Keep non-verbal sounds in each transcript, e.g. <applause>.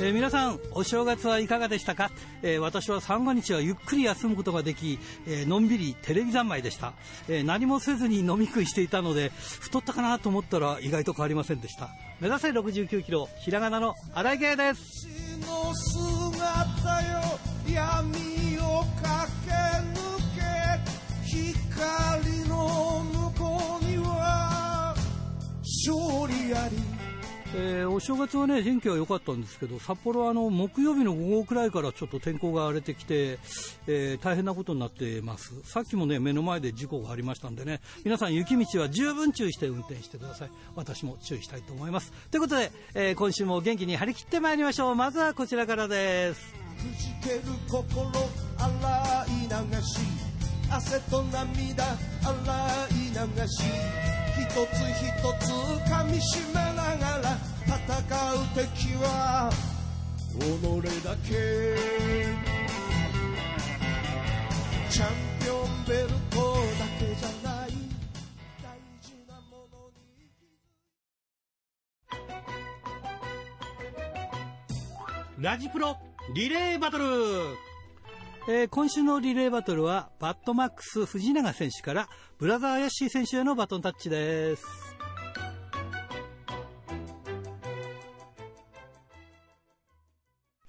えー、皆さん、お正月はいかがでしたか、えー、私は三が日はゆっくり休むことができ、えー、のんびりテレビ三昧でした、え何もせずに飲み食いしていたので、太ったかなと思ったら意外と変わりませんでした。目指せ69キロ、ひらがなの荒井圭です。えー、お正月はね、天気は良かったんですけど、札幌はあの木曜日の午後くらいからちょっと天候が荒れてきて、えー、大変なことになっています。さっきもね、目の前で事故がありましたんでね、皆さん雪道は十分注意して運転してください。私も注意したいと思います。ということで、えー、今週も元気に張り切ってまいりましょう。まずはこちらからです。くじける心洗い流し汗と涙洗い流し一つ一つ噛みしめながら戦う敵は己だけチャンピオンベルトだけじゃない大事なものにラジプロリレーバトルえー、今週のリレーバトルはバットマックス藤永選手からブラザーヤッシー選手へのバトンタッチです。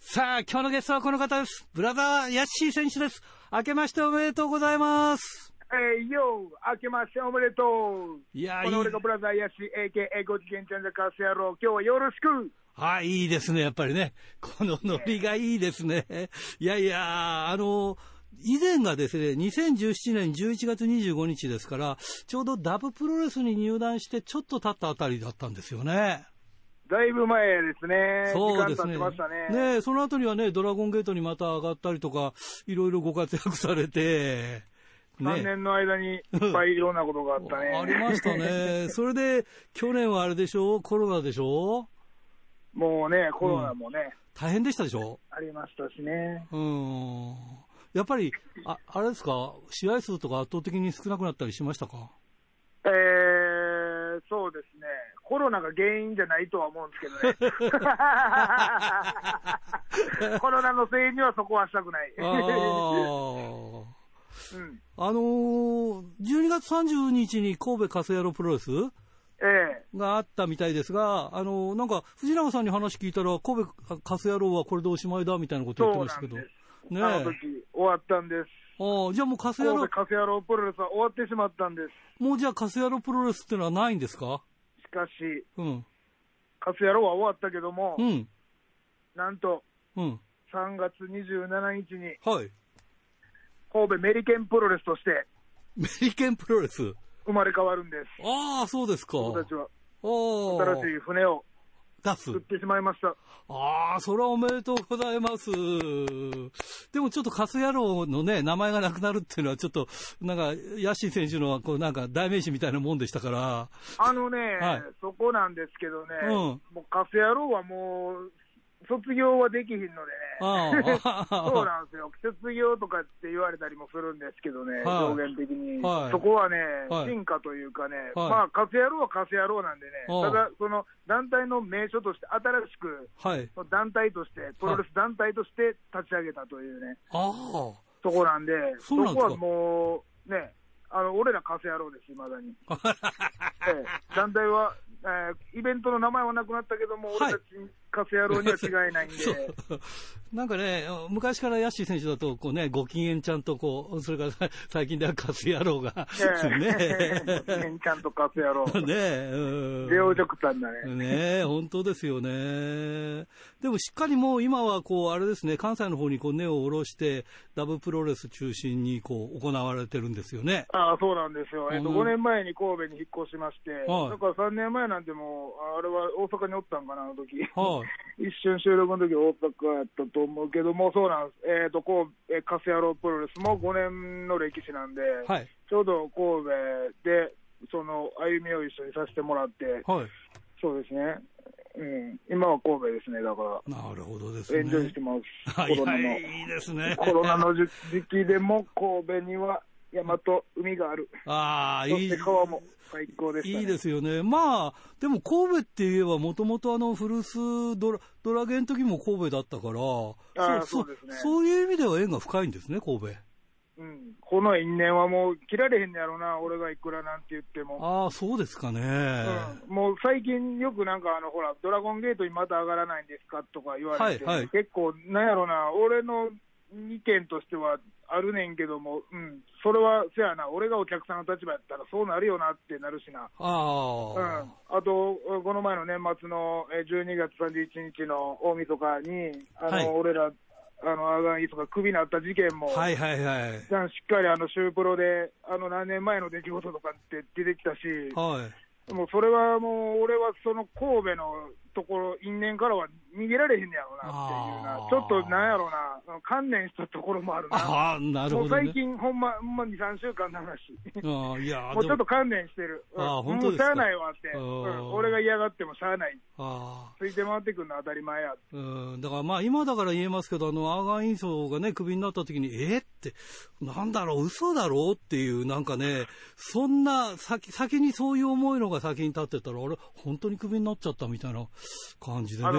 さあ、今日のゲストはこの方です。ブラザーヤッシー選手です。明けましておめでとうございます。えー、よ明けましておめでとう。いやこの俺がブラザーヤッシー、AKA ご機嫌ちゃんでカス野郎、今日はよろしく。はい、いいですね、やっぱりね。このノリがいいですね。いやいや、あの、以前がですね、2017年11月25日ですから、ちょうどダブプロレスに入団してちょっと経ったあたりだったんですよね。だいぶ前ですね。そうですね。ねねその後にはね、ドラゴンゲートにまた上がったりとか、いろいろご活躍されて、ね、3年の間にいっぱいいろんなことがあったね。<laughs> ありましたね。それで、去年はあれでしょコロナでしょもうね、コロナもね、うん、大変でしたでしょ？ありましたしね。うん。やっぱり、ああれですか、試合数とか圧倒的に少なくなったりしましたか？えー、そうですね。コロナが原因じゃないとは思うんですけどね。<laughs> コロナのせいにはそこはしたくない。あうん、あのー、12月30日に神戸カスヤロプロレス？ええ、があったみたいですが、あの、なんか、藤永さんに話聞いたら、神戸カス野郎はこれでおしまいだみたいなこと言ってましたけど。ねあの時、終わったんです。ああ、じゃあもうカス野郎。カス野郎プロレスは終わってしまったんです。もうじゃあカス野郎プロレスってのはないんですか？しかし、うん。カス野郎は終わったけども、うん。なんと、うん。3月27日に、はい。神戸メリケンプロレスとして、メリケンプロレス？生まれ変わるんです。ああ、そうですか。僕たちは。新しい船を出す。作ってしまいました。ああ、それはおめでとうございます。でもちょっとカス野郎のね、名前がなくなるっていうのはちょっと、なんか、ヤッシー選手のこうなんか代名詞みたいなもんでしたから。あのね、はい、そこなんですけどね、うん、もうカス野郎はもう、卒業はできひんのでね。<laughs> そうなんですよ。卒業とかって言われたりもするんですけどね、はい、表現的に。はい、そこはね、はい、進化というかね、まあ、カス野郎はカス野郎なんでね、ただ、その団体の名称として、新しく、団体として、プロレス団体として立ち上げたというね、とこなんで、そこはもう、ね、あの俺らカス野郎です、いまだに。<laughs> ええ、団体はえー、イベントの名前はなくなったけども、俺たちカス野郎には違いないんで。<laughs> なんかね、昔からヤッシー選手だと、こうね、ご機嫌ちゃんとこう、それから最近ではカス野郎が、ね。ご機嫌ちゃんとカス野郎。<laughs> ねうん。両極端だね。ね本当ですよね。でもしっかりもう今はこう、あれですね、関西の方にこう根を下ろして、ダブプロレス中心にこう、行われてるんですよね。ああ、そうなんですよ。えっと、5年前に神戸に引っ越しまして、はい、だから3年前なんてもう、あれは大阪におったんかな、あの時。はい、<laughs> 一瞬収録の時大阪やったと思うけども、そうなんです。えっ、ー、と、こう、えー、カス野郎プロレスも5年の歴史なんで、はい、ちょうど神戸で、その歩みを一緒にさせてもらって、はい、そうですね。うん、今は神戸ですね、だから。なるほどですね。エンジョイしてます。<laughs> コロナの。いいですね。コロナの時期でも神戸には山と海がある。ああ、いい。川も。最高でした、ね、いいですよね。まあ、でも神戸って言えば、もともとあの、古巣ドラ、ドラゲンの時も神戸だったから、あそうですね。そういう意味では縁が深いんですね、神戸。うん、この因縁はもう切られへんやろな、俺がいくらなんて言っても。ああ、そうですかね、うん。もう最近よくなんかあの、ほら、ドラゴンゲートにまた上がらないんですかとか言われて、はいはい、結構、なんやろな、俺の意見としてはあるねんけども、うん、それは、せやな、俺がお客さんの立場やったらそうなるよなってなるしな。あ,、うん、あと、この前の年末の12月31日の大晦日に、あの、はい、俺ら、あの、アガンイとかクビになった事件も、はいはいはい。しっかりあの、シュープロで、あの、何年前の出来事とかって出てきたし、はい。もうそれはもう、俺はその神戸のところ、因縁からは逃げられへんやろうなっていうな、ちょっとなんやろうな、観念したところもあるな、あなるほど、ね、最近、ほんま、ほんま2、3週間の話、あいや <laughs> もうちょっと観念してる、あ本当ですか？もうしゃあないわって、うん、俺が嫌がってもしゃあない、あついて回ってくるのは当たり前や。うん。だからまあ、今だから言えますけど、あのアーガンインソがね、クビになった時に、えー、って、なんだろう、嘘だろう？っていう、なんかね、そんな先、先にそういう思いのが先に立ってたら、俺、本当にクビになっちゃったみたいな感じでね。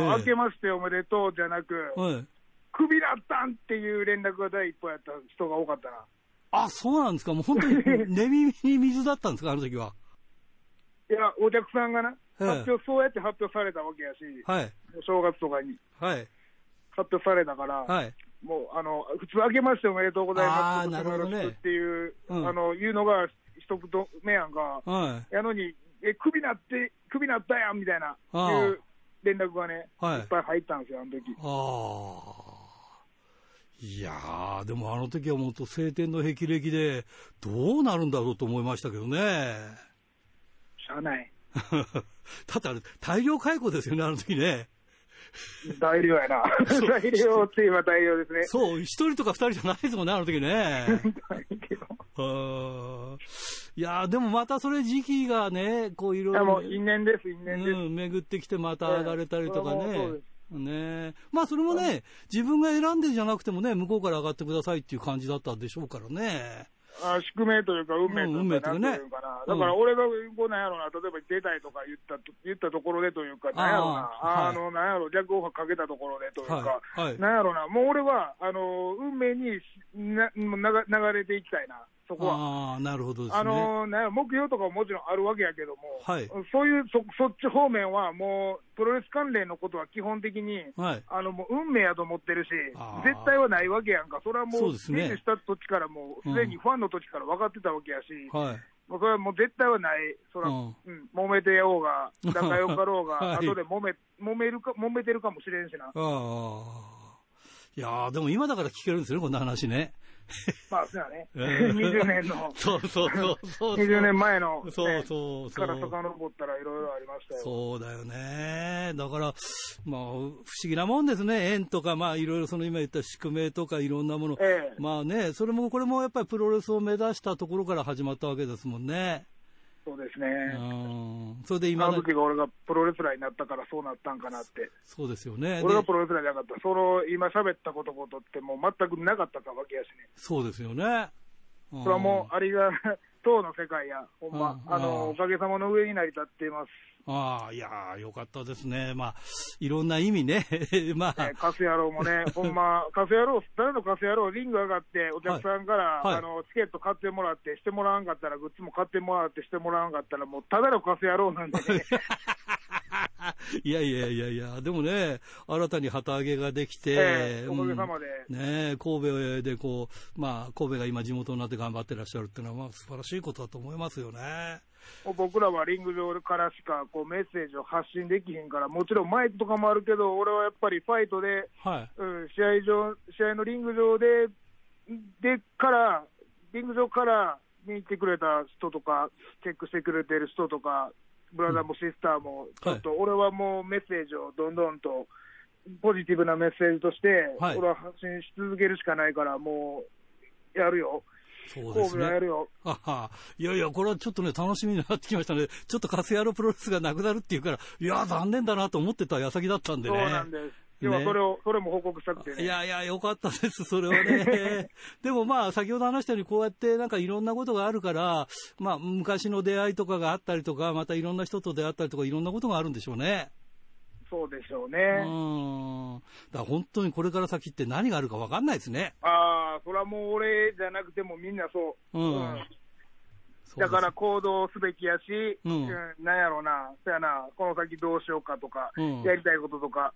ましておめでとうじゃなく、はい、クビだったんっていう連絡が第一歩やった人が多かったな。あ、そうなんですか？もう本当に <laughs> 寝耳に水だったんですか、あの時は。いや、お客さんがな、発表、そうやって発表されたわけやし、はい、正月とかに。はい。発表されたから、はい、もう、あの、普通、明けましておめでとうございます。あなるほどね。っていう、うん、あの、いうのが一言目やんか。はい。やのに、え、クビなって、クビなったやん、みたいな、いう連絡がね、はい、いっぱい入ったんですよ、あの時。ああ。いやー、でもあの時はもっと晴天の霹靂で、どうなるんだろうと思いましたけどね。しゃあない。<laughs> だってあれ、大量解雇ですよね、あの時ね。<laughs> 大量やな。大量って言えば大量ですね。そう、一人とか二人じゃないですもんね、あの時ね。<laughs> いやでもまたそれ時期がね、こういろいろ。もう因縁です、因縁です。うん、巡ってきてまた上がれたりとかね。ねまあそれもね、自分が選んでじゃなくてもね、向こうから上がってくださいっていう感じだったんでしょうからね。あ宿命というか、運命というか、うかな、だから俺がこうなんやろうな、例えば出たいとか言った言ったところでというか、なんやろうな、あ、のなんやろう、逆オファーかけたところでというか、なんやろうな、もう俺はあの運命にな流れていきたいな。そこは。あなるほど、ね、あのね、目標とかももちろんあるわけやけども、はい、そういうそそっち方面は、もうプロレス関連のことは基本的に、はい、あのもう運命やと思ってるし、絶対はないわけやんか、それはもう、デビューした時からもう、すでにファンの時から分かってたわけやし。はい。それはもう絶対はない、そら、うん、うん、揉めてようが、仲良かろうが、はい、後で揉め、揉めるか、揉めてるかもしれんしな。ああ。いやでも今だから聞けるんですよね、こんな話ね。まあ、そうやね。20年の。そうそうそうそう。<laughs> 20年前の、ね。そうそうそう。から遡ったらいろいろありましたよ。そうだよね。だから、まあ、不思議なもんですね。縁とか、まあ、いろいろその今言った宿命とかいろんなもの。ええ、まあね、それも、これもやっぱりプロレスを目指したところから始まったわけですもんね。そうですね。うん。それで今。あの時が俺がプロレスラーになったからそうなったんかなって。そうですよね。俺がプロレスラーじゃなかったら、その今喋ったことことってもう全くなかったかわけやしね。そうですよね。それはもう、ありがとうの世界や、ほんま、あの、おかげさまの上に成り立っています。ああ、いやよかったですね。まあ、いろんな意味ね。<laughs> まあ。カス野郎もね、<laughs> ほんま、カス野郎、誰のカス野郎、リング上がって、お客さんから、はいはい、あの、チケット買ってもらって、してもらわんかったら、グッズも買ってもらって、してもらわんかったら、もう、ただのカス野郎なんでね。<laughs> <laughs> いやいやいやいや、でもね、新たに旗揚げができて、えー、おかげさまで。うん、ね神戸でこう、まあ、神戸が今地元になって頑張ってらっしゃるっていうのは、まあ、素晴らしいことだと思いますよね。僕らはリング上からしかこうメッセージを発信できへんから、もちろんマイクとかもあるけど、俺はやっぱりファイトで、はい、うん、試合上試合のリング上で、でから、リング上から見てくれた人とか、チェックしてくれてる人とか、ブラザーもシスターも、ちょっと俺はもうメッセージをどんどんと、ポジティブなメッセージとして、俺は発信し続けるしかないから、もう、やるよ。そうですね。やるよ。はは。いやいや、これはちょっとね、楽しみになってきましたね。ちょっとカスヤロプロレスがなくなるっていうから、いや、残念だなと思ってた矢先だったんでね。そうなんです。要はそれを、ね、それも報告したくてね。いやいや、よかったです、それはね。<laughs> でもまあ、先ほど話したように、こうやってなんかいろんなことがあるから、まあ、昔の出会いとかがあったりとか、またいろんな人と出会ったりとか、いろんなことがあるんでしょうね。そうでしょうね。うん。だから本当にこれから先って何があるか分かんないですね。ああ、それはもう俺じゃなくてもみんなそう。うん。うん、だから行動すべきやし、うん、なんやろうな、そやな、この先どうしようかとか、うん、やりたいこととか、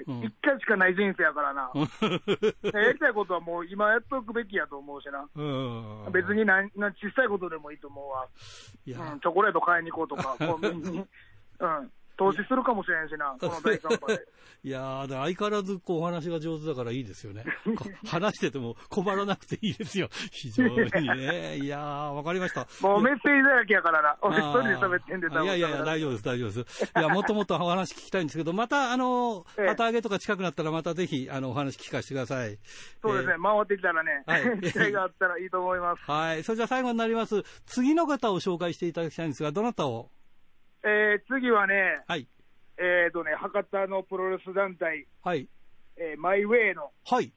一、うん、回しかない人生やからな。<laughs> やりたいことはもう今やっとくべきやと思うしな。別になな小さいことでもいいと思うわ。うん、チョコレート買いに行こうとか、コンビニに。<laughs> うん投資するかもしれんしな、この大寒波で。<laughs> いやー、相変わらずこうお話が上手だからいいですよね。<laughs> 話してても困らなくていいですよ。<laughs> 非常にね。いやー、わかりました。もうメッセージだらけやからな。俺一人で喋ってんで、いやいやいや、大丈夫です、大丈夫です。いや、もっともっとお話聞きたいんですけど、また、あの、旗揚げとか近くなったら、またぜひ、あの、お話聞かせてください。そうですね、回ってきたらね、はい、機会があったらいいと思います。はい。それじゃあ最後になります。次の方を紹介していただきたいんですが、どなたをえー、次はね、はい。えっ、ー、とね、博多のプロレス団体、はい。えー、マイウェイの、はい。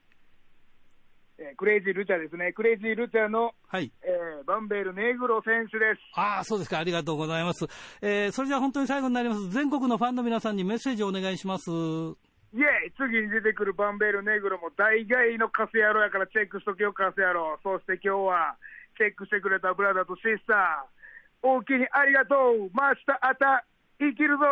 えー、クレイジー・ルチャですね。クレイジー・ルチャの、はい。えー、バンベール・ネグロ選手です。ああ、そうですか。ありがとうございます。えー、それじゃあ本当に最後になります。全国のファンの皆さんにメッセージをお願いします。イェイ次に出てくるバンベール・ネグロも大概のカス野郎やからチェックしとけよ、カス野郎。そして今日は、チェックしてくれたブラザーとシスター、大きにありがとう。マスター、あた、生きるぞ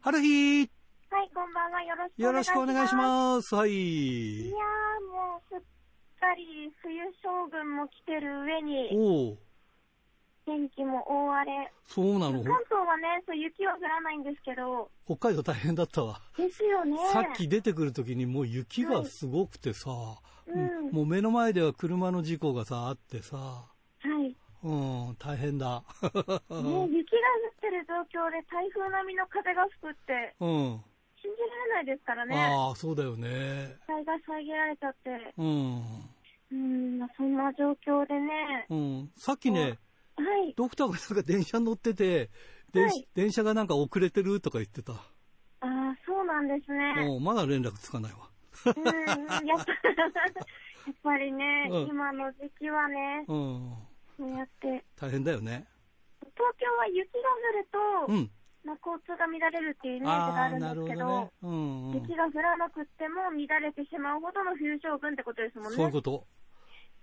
春日はい、こんばんは。よろしくお願いします。はい。いやー、もうすっかり冬将軍も来てる上に、お天気も大荒れ。そうなの？関東はね、そう雪は降らないんですけど。北海道大変だったわ。ですよね。さっき出てくるときにもう雪がすごくてさ、はい、もう目の前では車の事故がさ、あってさ、はい。うん、大変だ。ね、<laughs> 雪が降ってる状況で台風並みの風が吹くって、うん。信じられないですからね。ああ、そうだよね。災害遮られちゃって。うん。うん、そんな状況でね。うん。さっきね、はい。ドクターがなんか電車乗ってて、はい、電車がなんか遅れてるとか言ってた。ああ、そうなんですね。おまだ連絡つかないわ。うん、やっぱ <laughs> やっぱりね、うん、今の時期はね、うん、そうやって。大変だよね。東京は雪が降ると、うん、まあ、交通が乱れるっていうイメージがあるんですけど、どねうんうん、雪が降らなくても乱れてしまうほどの冬将軍ってことですもんね。そういうこと。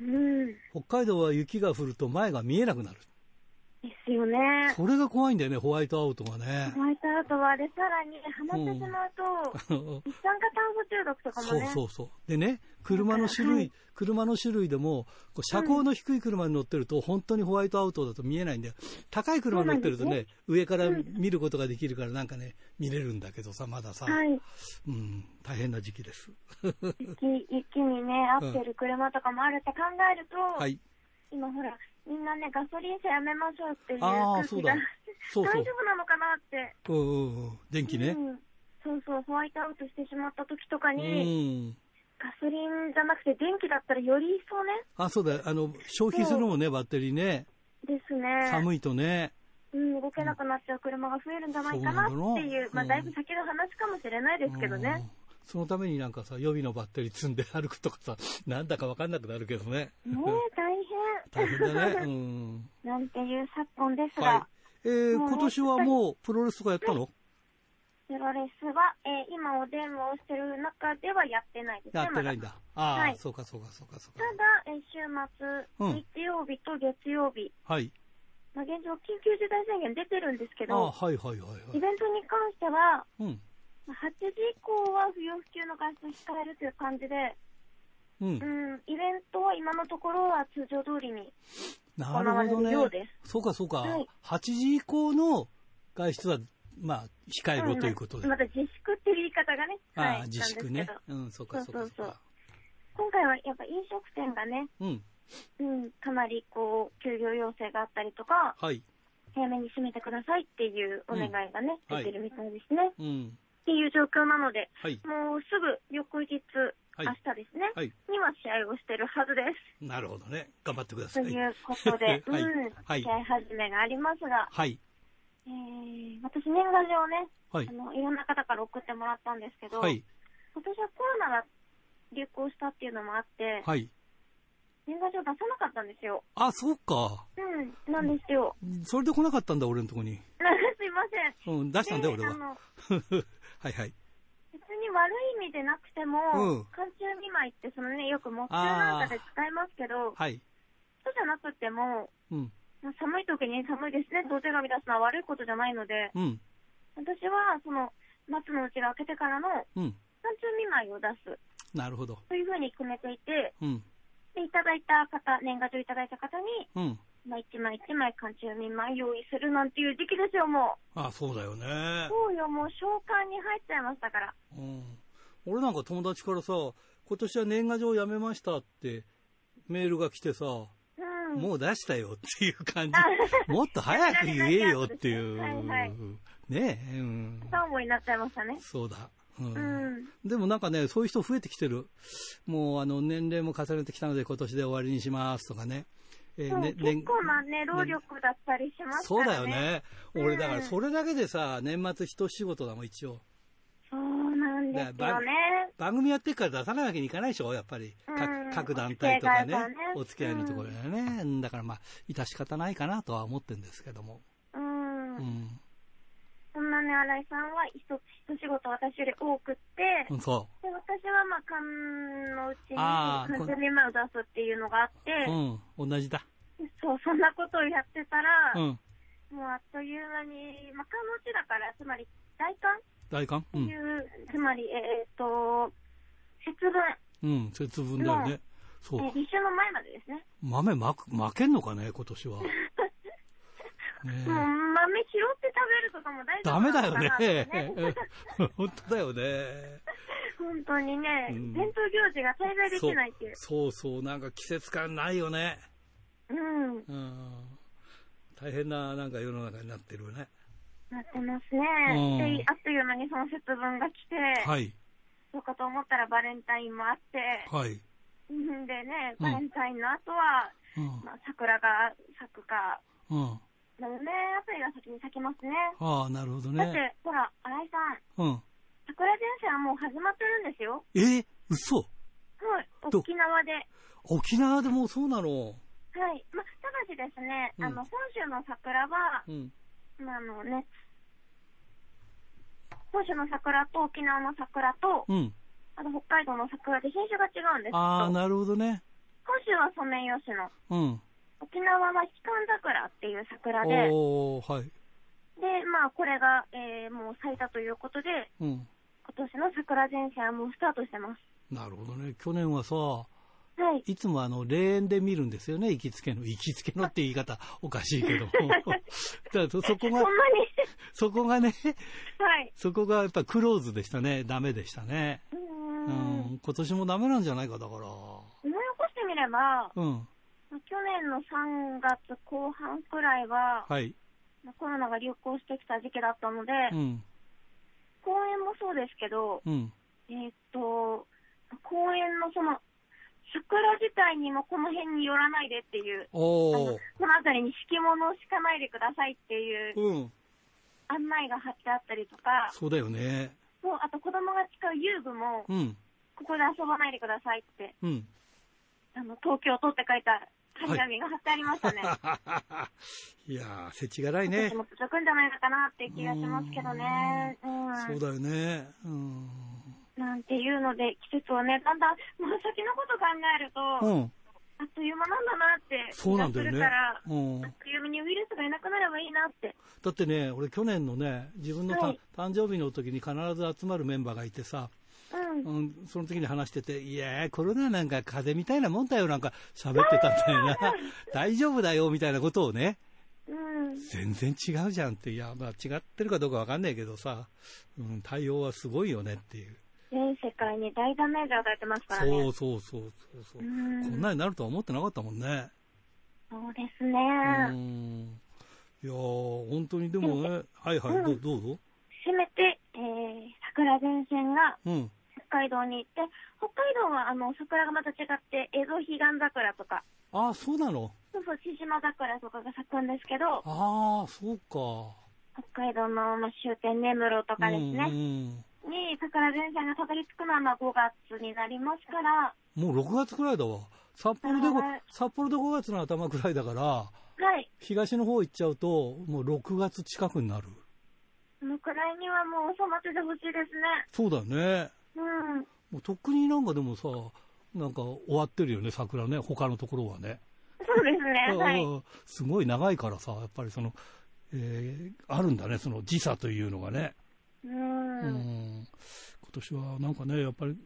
うん、北海道は雪が降ると前が見えなくなる。ですよね。それが怖いんだよね、ホワイトアウトがね。ホワイトアウトはあれ、さらにはまってしまうと、うん、一酸化炭素中毒とかもね。そうそうそう。でね、車の種類、はい、車の種類でも、こう車高の低い車に乗ってると、本当にホワイトアウトだと見えないんだよ。高い車に乗ってるとね、ね上から見ることができるからなんかね、見れるんだけどさ、まださ。はい。うん、大変な時期です。雪、雪にね、合ってる車とかもあるって考えると、はい。今ほら、みんなね、ガソリン車やめましょうっていう空気がそう <laughs> 大丈夫なのかなって。うんうんうん。電気ね、うん。そうそう、ホワイトアウトしてしまった時とかに、ガソリンじゃなくて電気だったらより一層ね。あ、そうだ。あの、消費するもんね、バッテリーね。ですね。寒いとね。うん、動けなくなっちゃう車が増えるんじゃないかなっていう、まあ、だいぶ先の話かもしれないですけどね。そのためになんかさ、予備のバッテリー積んで歩くとかさ、<laughs> なんだかわかんなくなるけどね。ねえ、大変。<laughs> 大変だね。うん。<laughs> なんていう昨今ですが。はい、えー、今年はもうプロレスとかやったの、プロレスは、えー、今お電話をしてる中ではやってないですね。やってないんだ。ああ、はい、そうかそうかそうかそうか。ただ、えー、週末、うん、日曜日と月曜日。はい。まあ、現状、緊急事態宣言出てるんですけど、あはいはいはい、はい。イベントに関しては、うん。8時以降は不要不急の外出控えるという感じで、うん、うん、イベントは今のところは通常通りに行われるようです。そうかそうか、はい、8時以降の外出は、まあ、控えろということで。また自粛っていう言い方がね、ああ、自粛ね。うん、そうかそうかそうそう今回はやっぱ飲食店がね、うん、うん、かなりこう、休業要請があったりとか、はい、早めに閉めてくださいっていうお願いがね、うん、出てるみたいですね。うんっていう状況なので、はい、もうすぐ翌日、はい、明日ですね、はい、には試合をしてるはずです。なるほどね。頑張ってください。ということで、<laughs> うん、試合始めがありますが、はい。えー、私年賀状をね、はい、あの、いろんな方から送ってもらったんですけど、はい、今年はコロナが流行したっていうのもあって、はい。年賀状出さなかったんですよ。あ、そうか。うん、なんですよ。それで来なかったんだ、俺のとこに。<laughs> すいません。うん、出したんだよ、俺は。<laughs> はいはい。別に悪い意味でなくても、うん、寒中見舞いってそのね、よくモッなんかで使いますけど、はい。そうじゃなくても、うん。寒い時に寒いですね、お手紙出すのは悪いことじゃないので、うん。私は、その、夏のうちが明けてからの、うん。寒中見舞いを出す。なるほど。というふうに決めていて、うん。で、いただいた方、年賀状いただいた方に、うん。まあ、一枚一枚寒中見舞い用意するなんていう時期ですよ、もう。あそうだよね。そうよ、もう召喚に入っちゃいましたから。うん。俺なんか友達からさ、今年は年賀状やめましたってメールが来てさ、うん、もう出したよっていう感じ。もっと早く言えよっていう。はいはい。ねえ。うん。そう思いになっちゃいましたね。そうだ。うん、うん、でもなんかね、そういう人増えてきてる。もうあの年齢も重ねてきたので今年で終わりにしますとかね。えーね、結構なね、労力だったりしますからね。そうだよね。俺だからそれだけでさ、年末一仕事だもん、一応。そうなんですよね。番組やってるから出さないわけにいかないでしょ、やっぱり。各団体とかね、お付き合いのところでね。だからまあ、致し方ないかなとは思ってるんですけども。うん。うんそんなね、新井さんは一つ一仕事私より多くって、そう。で、私はまあ、勘のうちに、完全に前を出すっていうのがあって、うん、同じだ。そう、そんなことをやってたら、うん、もうあっという間に、まあ、勘のうちだから、つまり、大寒大寒っていう、うん、つまり、えっ、ー、と、節分。うん、節分だよね。そう。えー、立春の前までですね。豆まく、負けんのかね、今年は。<laughs> ね、もう豆拾って食べるとかも大丈夫ダメだよね。<laughs> 本当だよね。本当にね、うん、伝統行事が滞在できないっていう。そうそうなんか季節感ないよね。うん。うん。大変な、なんか世の中になってるよね。なってますね。で、あっという間にその節分が来て、はい。そうかと思ったらバレンタインもあって、はい。でね、バレンタインの後は、うん、まあ、桜が咲くか、うん。なので、アプリが先に咲きますね。ああ、なるほどね。だって、ほら、新井さん。うん。桜前線はもう始まってるんですよ。えー、嘘はい、沖縄で。沖縄でもそうなの？はい。ま、ただしですね、うん、あの、本州の桜は、うん、まあ、あのね、本州の桜と沖縄の桜と、うん、あと北海道の桜で品種が違うんですああ、なるほどね。本州はソメイヨシノ。うん。沖縄はヒカン桜っていう桜で、はい、で、まあ、これが、えー、もう咲いたということで、うん、今年の桜前線はもうスタートしてます。なるほどね。去年はさ、はい、いつもあの霊園で見るんですよね、行きつけの。行きつけのって言い方おかしいけども。<laughs> だそこが、そこがね、はい、そこがやっぱクローズでしたね。ダメでしたね。うん、今年もダメなんじゃないか、だから。思い起こしてみれば、うん、去年の3月後半くらいは、はい、コロナが流行してきた時期だったので、うん、公園もそうですけど、うん、えっと、公園のその、桜自体にもこの辺に寄らないでっていう、この辺りに敷物を敷かないでくださいっていう案内が貼ってあったりとか、そうだよね。そうあと子供が使う遊具も、うん、ここで遊ばないでくださいって、うん、あの東京都って書いた張り紙が貼ってありましたね。はい、<laughs> いやー、せちがらいね。私も届くんじゃないのかなって気がしますけどね。うん。そうだよね。うん。なんていうので、季節をね、だんだん、もう先のこと考えると、うん。あっという間なんだなって気がするから、うん、あっという間にウイルスがいなくなればいいなって。だってね、俺去年のね、自分の、はい、誕生日の時に必ず集まるメンバーがいてさ、うん、その時に話してて、いやコロナなんか風邪みたいなもんだよ、なんか喋ってたんだよな。<laughs> 大丈夫だよ、みたいなことをね。うん、全然違うじゃんって、いや、まあ違ってるかどうかわかんないけどさ、うん、対応はすごいよねっていう。全世界に大ダメージを与えてますからね。そうそうそうそうそう、ん、こんなになるとは思ってなかったもんね。そうですね。うん。いや本当にでもね、はいはい、うん、どどうぞ。せめて、えー、桜前線が、うん、海道に行って、北海道はあの桜がまた違って、蝦夷彼岸桜とか。ああ、そうなの？そうそう、獅子島桜とかが咲くんですけど。ああ、そうか。北海道の、まあ、終点根室とかですね。うんに桜前線がたどり着くのはまあ5月になりますから。もう6月くらいだわ。札幌で、札幌で5月の頭くらいだから、はい。東の方行っちゃうと、もう6月近くになる。そのくらいにはもう収まっててほしいですね。そうだよね。うん。もうとっくになんかでもさ、なんか終わってるよね、桜ね、他のところはね。そうですね、はい。すごい長いからさ、やっぱりその、えー、あるんだね、その時差というのがね。うん。うん。今年はなんかね、やっぱり、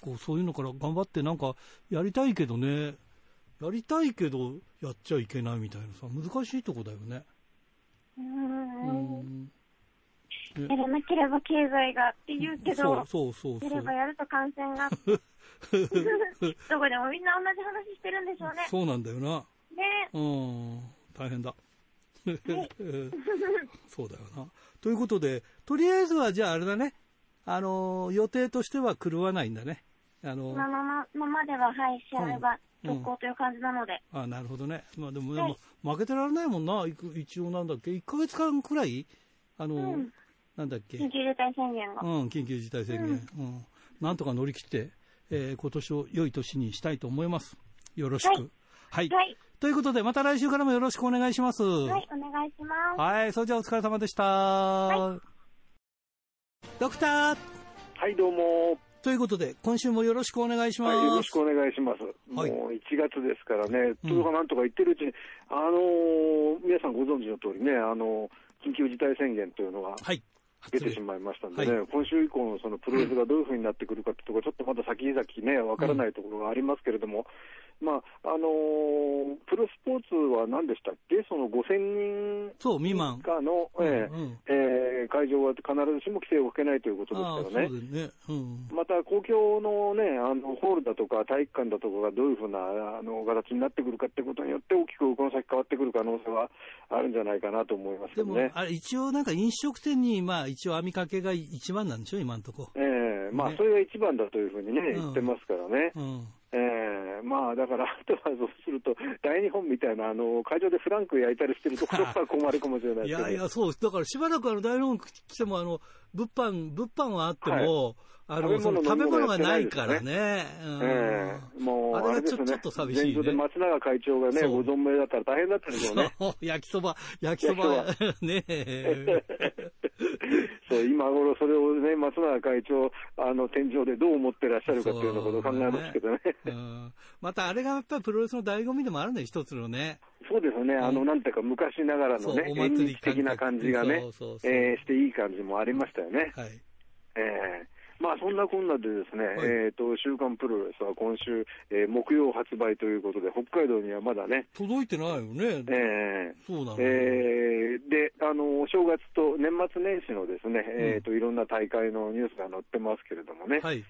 こう、そういうのから頑張ってなんか、やりたいけどね、やりたいけど、やっちゃいけないみたいなさ、難しいとこだよね。うん。うんやらなければ経済がって言うけど、そうそうそうやればやると感染が。<laughs> どこでもみんな同じ話してるんでしょうね。そうなんだよな。ね。うん、大変だ。<laughs> そうだよな。ということで、とりあえずはじゃああれだね、あの予定としては狂わないんだね。あのままままでは、はい、試合は続行という感じなので。うん、あなるほどね。まあでも、はい、負けてられないもんな、一応なんだっけ、1か月間くらい、あの、うん、なんだっけ？緊急事態宣言が。うん、緊急事態宣言。うん。なんとか乗り切って、えー、今年を良い年にしたいと思います。よろしく。はい。はい、はいということで、また来週からもよろしくお願いします。はい、お願いします。はい、それじゃあお疲れ様でした。はい、ドクター。はい、どうも。ということで、今週もよろしくお願いします。はい、よろしくお願いします。はい、もう1月ですからね、通販なんとか言ってるうちに、あのー、皆さんご存知の通りね、あのー、緊急事態宣言というのが、はい。出てしまいましたんでね、はい、今週以降のそのプロレスがどういうふうになってくるかってところ、ちょっとまだ先々ね、わからないところがありますけれども、まああのー、プロスポーツは何でしたっけ、その5000人そう未満。以の、えー、うん、えー、会場は必ずしも規制を受けないということですからね、ね。うん、また公共の,、ね、あのホールだとか体育館だとかがどういうふうなあの形になってくるかってことによって、大きくこの先変わってくる可能性はあるんじゃないかなと思います、ね、でもあれ一応、なんか飲食店に、まあ、一応網掛けが一番なんでしょ、今のとこ。ろ。ええー、まあ、それが一番だというふうにね、言ってますからね。うんえー、まあだから、あとはそうすると、大日本みたいな、あの会場でフランク焼いたりしてるところが困るかもしれない <laughs> いやいや、そうだからしばらくあの大日本来ても、あの物販物販はあっても、はいあの食べ物がないからね。ええもう、あれがちょ,、っと寂しい、ね。で松永会長がね、ご存命だったら大変だったんでしょうね。<laughs> 焼きそば、焼きそば、<laughs> ねえ。<laughs> そう、今頃それをね、松永会長、あの、天井でどう思ってらっしゃるかっていうようなことを考えますけどね。うん、またあれがやっぱりプロレスの醍醐味でもあるんだよ、一つのね。そうですね、あの、なんていうか、昔ながらのね、演劇的な感じがね、えー、していい感じもありましたよね。はい。えーまあそんなこんなでですね、はい、えっ、ー、と、週刊プロレスは今週、えー、木曜発売ということで、北海道にはまだね。届いてないよね。ええー、そうなんえー、で、あの、正月と年末年始のですね、うん、えっ、と、いろんな大会のニュースが載ってますけれどもね。はい。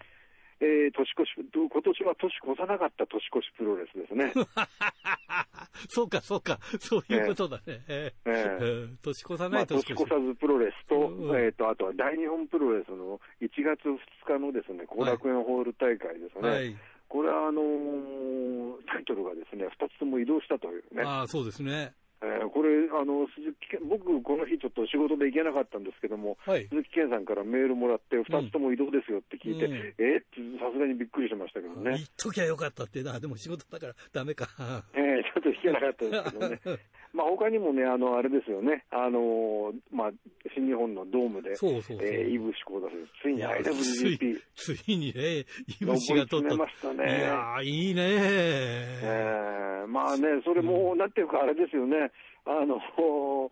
えー、年越し、今年は年越さなかった年越しプロレスですね。<laughs> そうか、そうか、そういうことだね。えー、えー、年越さない年越し、まあ、年越さずプロレスと、うん、えっ、ー、と、あとは大日本プロレスの1月2日のですね、後楽園ホール大会ですね。はい、これはあのー、タイトルがですね、2つとも移動したというね。ああ、そうですね。えー、これあの鈴木、僕、この日ちょっと仕事で行けなかったんですけども、はい、鈴木健さんからメールもらって、2つとも移動ですよって聞いて、うん、えー、ってさすがにびっくりしましたけどね。言っときゃよかったってな、でも仕事だからだめか。えー、ちょっと行けなかったですけどね。<laughs> まあ他にもね、あの、あれですよね、あのまあ、新日本のドームで、そうそうそうえー、イブシコーダ選ついに IWGP。ついにね、イブシが取った。ましたね。いやいいねえー、まあね、それも、うん、なんていうかあれですよね、あの、<laughs>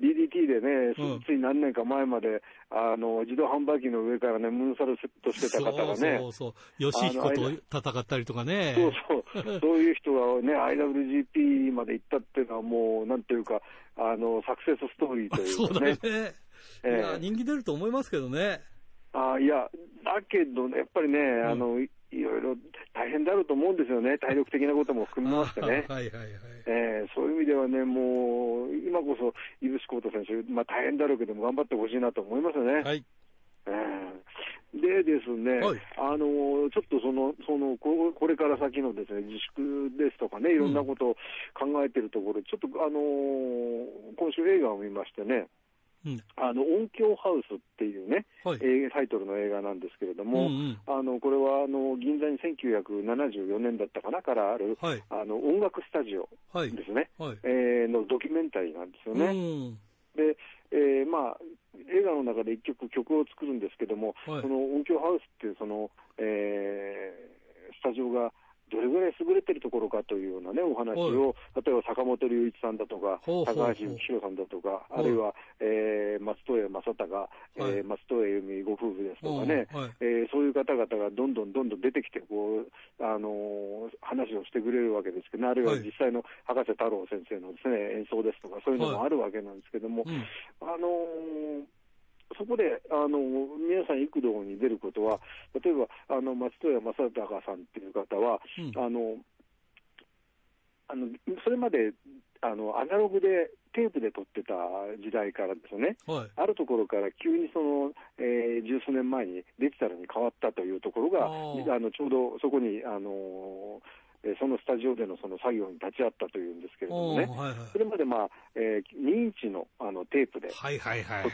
DDT でね、つい何年か前まで、あの、自動販売機の上からね、ムーンサルセットしてた方がね。そうそう。吉彦と戦ったりとかね。そうそう。<laughs> そういう人がね、IWGP まで行ったっていうのはもう、なんていうか、あの、サクセスストーリーというかね。そうだね。えー、いや、人気出ると思いますけどね。あいや、だけどね、やっぱりね、うん、あの、いろいろ大変だろうと思うんですよね、体力的なことも含めましてね。<laughs> はいはいはい。えー、そういう意味ではね、もう、今こそ、井口浩太選手、まあ大変だろうけども、頑張ってほしいなと思いますよね。はい。えー、でですね、はい、あのちょっとそのそのこれから先のですね自粛ですとかね、いろんなことを考えているところ、うん、ちょっと、あの今週映画を見ましてね、うん、あの音響ハウスっていうね、はい、タイトルの映画なんですけれども、うんうん、あのこれはあの銀座に1974年だったかなからある、はい、あの音楽スタジオですね、はい、えー、のドキュメンタリーなんですよね。で、えー、まあ、映画の中で一曲曲を作るんですけども、その音響ハウスっていうその、えー、スタジオがどれぐらい優れてるところかというようなね、お話を、例えば坂本龍一さんだとか、高橋幸宏さんだとか、あるいは、えー、松任谷正隆、えー、松任谷由実ご夫婦ですとかね、えー、そういう方々がどんどんどんどん出てきて、こう、あのー、話をしてくれるわけですけど、あるいは実際の博士太郎先生のですね、演奏ですとか、そういうのもあるわけなんですけども、あのーそこであの皆さん、幾度に出ることは、例えばあの松任谷正隆さんっていう方は、うん、あのあのそれまであのアナログでテープで撮ってた時代からですね、はい、あるところから急にその、えー、十数年前にデジタルに変わったというところが、あのちょうどそこに、あのえそのスタジオでのその作業に立ち会ったというんですけれどもね、はいはい、それまで、まあえー、2インチのあのテープで撮ってて、はいはいはい、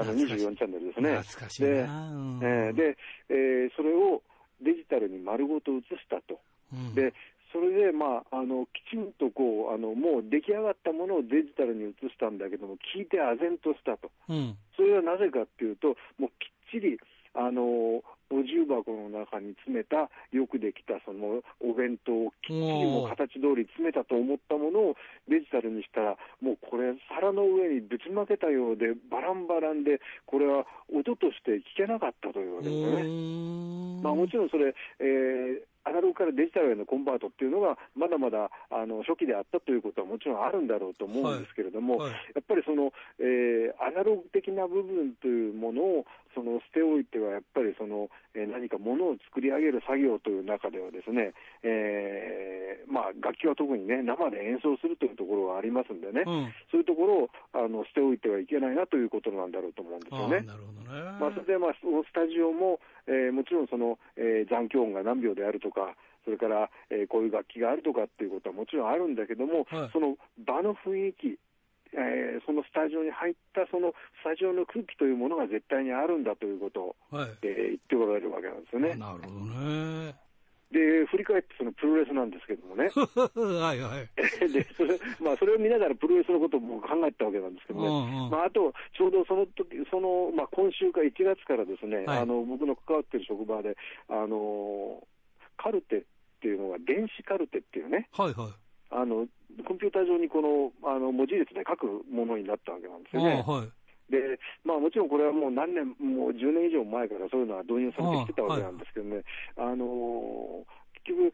あの24チャンネルですね。懐かしいで,、えー、でえー、それをデジタルに丸ごと映したと。うん、でそれで、まあ、あのきちんとこうあのもう出来上がったものをデジタルに移したんだけども、聞いて唖然としたと、うん、それはなぜかっていうと、もうきっちりあのお重箱の中に詰めた、よくできたそのお弁当をきっちりも形通り詰めたと思ったものをデジタルにしたら、もうこれ、皿の上にぶちまけたようで、バランバランで、これは音として聞けなかったというわけですね。まあ、もちろんそれ、えーアナログからデジタルへのコンバートっていうのが、まだまだあの初期であったということはもちろんあるんだろうと思うんですけれども、はいはい、やっぱりその、えー、アナログ的な部分というものをその捨ておいては、やっぱりその、えー、何かものを作り上げる作業という中ではですね、えー、まあ、楽器は特にね、生で演奏するというところがありますんでね、うん、そういうところをあの捨ておいてはいけないなということなんだろうと思うんですよね。なるほどね。まあ、それで、まあ、スタジオも、えー、もちろんその、えー、残響音が何秒であるとか、それから、えー、こういう楽器があるとかっていうことはもちろんあるんだけども、はい、その場の雰囲気、えー、そのスタジオに入ったそのスタジオの空気というものが絶対にあるんだということを、はいえー、言っておられるわけなんですよね。なるほどね。で、振り返ってそのプロレスなんですけどもね。<laughs> はいはい。<laughs> で、それ、まあ、それを見ながらプロレスのことも考えたわけなんですけどね。うんうん、まあ、あと、ちょうどその時、その、まあ、今週か1月からですね、はい、あの、僕の関わってる職場で、あの、カルテっていうのが、電子カルテっていうね。はいはい。あの、コンピューター上にこの、あの、文字列で書くものになったわけなんですよね。はい。で、まあもちろんこれはもう何年、もう10年以上前からそういうのは導入されてきてたわけなんですけどね、あ、はい、の結局、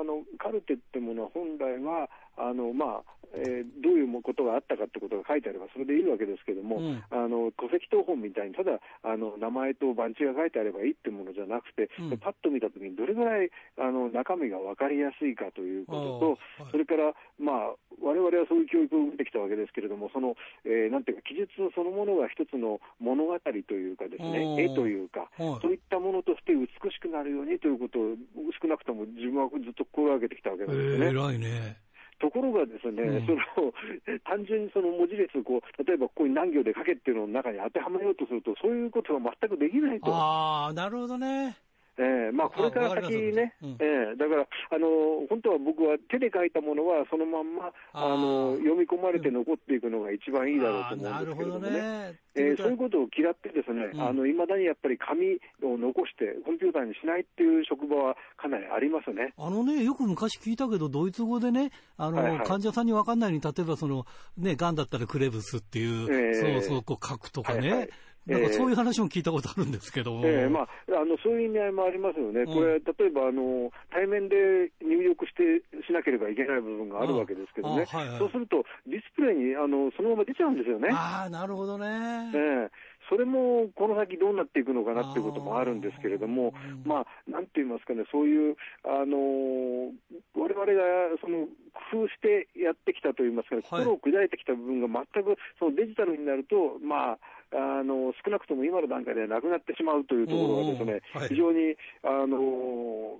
あのカルテってものは本来は、あのまあえー、どういうことがあったかってことが書いてあればそれでいいわけですけども、うん、あの戸籍謄本みたいにただあの名前と番地が書いてあればいいってものじゃなくて、うん、パッと見たときにどれぐらいあの中身が分かりやすいかということと、はい、それから、まあ、我々はそういう教育を受けてきたわけですけれども、その、えー、なんていうか、記述そのものが一つの物語というかですね、絵というか、はい、そういったものとして美しくなるようにということを、少なくとも自分はずっと心がけてきたわけなんですね。えー、偉いね。ところがですね、うん、その <laughs> 単純にその文字列こう、例えばここに何行で書けっていうのの中に当てはめようとすると、そういうことは全くできないと。ああ、なるほどね。えーまあ、これから先ね、うん、えー、だからあの、本当は僕は手で書いたものは、そのまんまあの読み込まれて残っていくのが一番いいだろうと思うんですけれどもね、ね。えー、そういうことを嫌って、ですね、いまだにやっぱり紙を残して、コンピューターにしないっていう職場はかなりありますね。あのね、よく昔聞いたけど、ドイツ語でね、あの、はいはい、患者さんに分かんないように、例えばその、ね、がんだったらクレブスっていう、えー、そうそうこう書くとかね。はいはいなんかそういう話も聞いたことあるんですけども、えー、まあ、あのそういう意味合いもありますよね、これ、例えばあの対面で入力してしなければいけない部分があるわけですけどね、はいはい、そうすると、ディスプレイにあのそのまま出ちゃうんですよね。あなるほどね、えー。それもこの先どうなっていくのかなっていうこともあるんですけれども、まあ、なんて言いますかね、そういう、あのわれわれがその工夫してやってきたといいますか、ね、心を砕いてきた部分が全くそのデジタルになると、まあ、あの少なくとも今の段階でなくなってしまうというところがですね、はい、非常にあの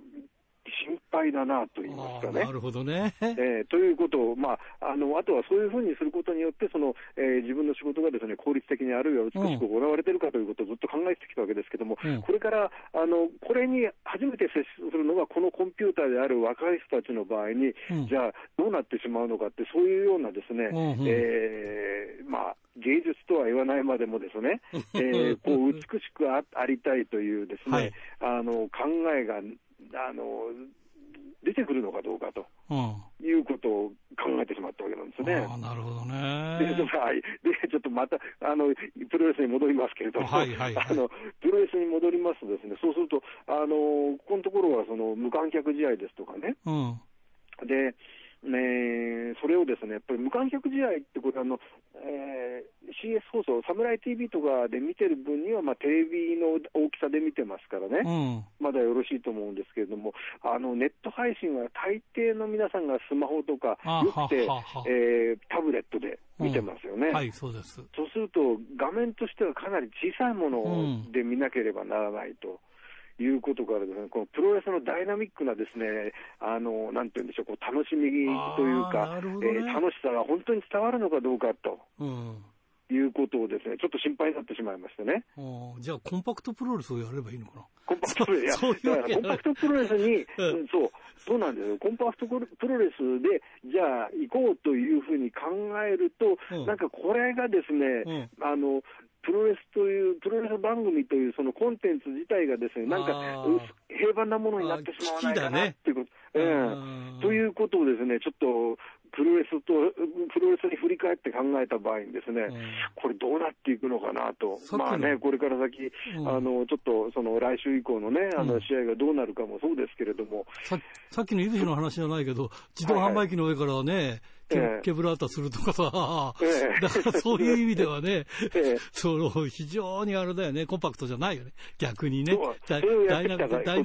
心配だなと言いますかね。なるほどね。えー、ということを、まあ、あのあとはそういうふうにすることによって、そのえー、自分の仕事がですね効率的にあるいは美しく行われているかということをずっと考えてきたわけですけれども、うん、これからあのこれに初めて接するのが、このコンピューターである若い人たちの場合に、うん、じゃあ、どうなってしまうのかって、そういうようなですね、うんうん、えー、まあ、芸術とは言わないまでもですね、えー、<laughs> こう美しくありたいというですね、はい、あの考えがあの出てくるのかどうかと、いうことを考えてしまったわけなんですね。あなるほどね。でで、ちょっとまたあのプロレスに戻りますけれども、はいはいはい、あのプロレスに戻りますとです、ね、そうすると、あのここのところはその無観客試合ですとかね。うん。でね、それをですねやっぱり無観客試合ってこれあの、えー、CS 放送、サムライ TV とかで見てる分には、まあ、テレビの大きさで見てますからね、うん、まだよろしいと思うんですけれども、あのネット配信は大抵の皆さんがスマホとか、よくて、えー、タブレットで見てますよね、うん、はい、そうです。そうすると、画面としてはかなり小さいもので見なければならないと。いうことからですね、このプロレスのダイナミックなですね、あの、なんていうんでしょう、こう楽しみというか、ねえー、楽しさが本当に伝わるのかどうかと。うんいうことをですね、ちょっと心配になってしまいましたね。じゃあ、コンパクトプロレスをやればいいのかな？コンパクトプロレス、そうだからコンパクトプロレスに、うん、そう、そうなんですよ。コンパクトプロレスで、じゃあ行こうというふうに考えると、うん、なんかこれがですね、うん、あの、プロレスという、プロレス番組というそのコンテンツ自体がですね、なんか平凡なものになってしまわないかなっていうこと、えー、ということをですね、ちょっとプロレスと、プロレスに振り返って考えた場合にですね、これどうなっていくのかなと。まあね、これから先、あの、ちょっとその来週以降のね、あの試合がどうなるかもそうですけれども。ささっきの井口の話じゃないけど、自動販売機の上からね、はいケケブラータするとかさ、え <laughs> だからそういう意味ではね、えその非常にあれだよね、コンパクトじゃないよね、逆にね、ダイナ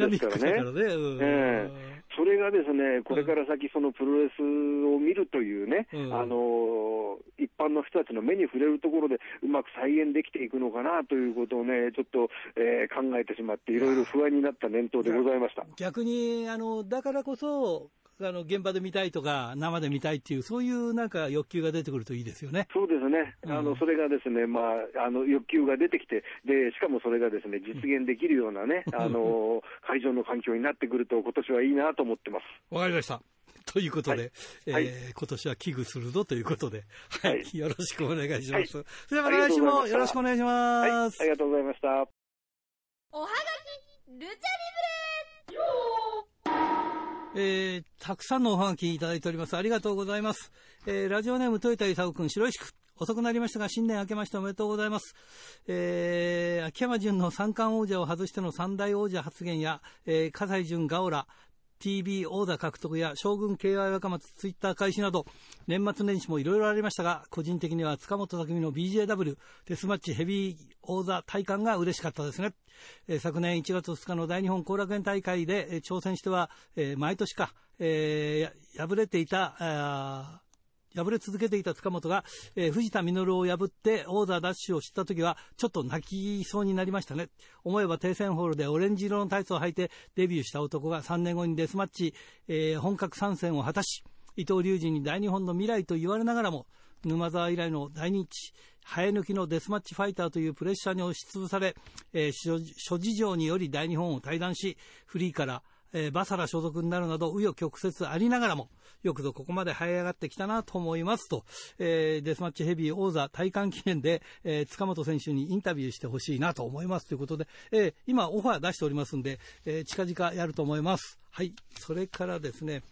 ミックだからね。うん。それがですね、これから先、そのプロレスを見るというね、うん、あの一般の人たちの目に触れるところで、うまく再現できていくのかなということをね、ちょっと、えー、考えてしまって、いろいろ不安になった念頭でございました。逆にあのだからこそ、あの現場で見たいとか、生で見たいっていう、そういうなんか欲求が出てくるといいですよね。そうですね、あの、それがですね、まあ、あの欲求が出てきてで、しかもそれがですね実現できるようなね、あの会場の環境になってくると、今年はいいなと思ってます。わかりました。ということで、はい、えー、今年は危惧するぞということで、はい、はい、よろしくお願いします。はい、それでは来週もよろしくお願いします。ありがとうございました。おはがき、ルチャリブレえー、たくさんのおはがきいただいております。ありがとうございます。えー、ラジオネーム、豊田勲君、白石区。遅くなりましたが、新年明けましておめでとうございます。えー、秋山淳の三冠王者を外しての三大王者発言や、えー、葛西淳ガオラ、TB 王座獲得や将軍 KY 若松ツイッター開始など年末年始もいろいろありましたが個人的には塚本匠の BJW デスマッチヘビー王座体感が嬉しかったですね、えー、昨年1月2日の大日本後楽園大会で、え、挑戦しては、えー、毎年か、えー、敗れていた敗れ続けていた塚本が、えー、藤田実を破って王座ダッシュを知った時は、ちょっと泣きそうになりましたね。思えば定戦ホールでオレンジ色のタイツを履いてデビューした男が3年後にデスマッチ、えー、本格参戦を果たし、伊藤隆二に大日本の未来と言われながらも、沼沢以来の大日、生え抜きのデスマッチファイターというプレッシャーに押しつぶされ、えー、諸事情により大日本を退団し、フリーからえー、バサラ所属になるなど、紆余曲折ありながらも、よくぞここまで這い上がってきたなと思いますと、えー、デスマッチヘビー王座体感記念で、えー、塚本選手にインタビューしてほしいなと思いますということで、えー、今オファー出しておりますんで、えー、近々やると思います。はい。それからですね、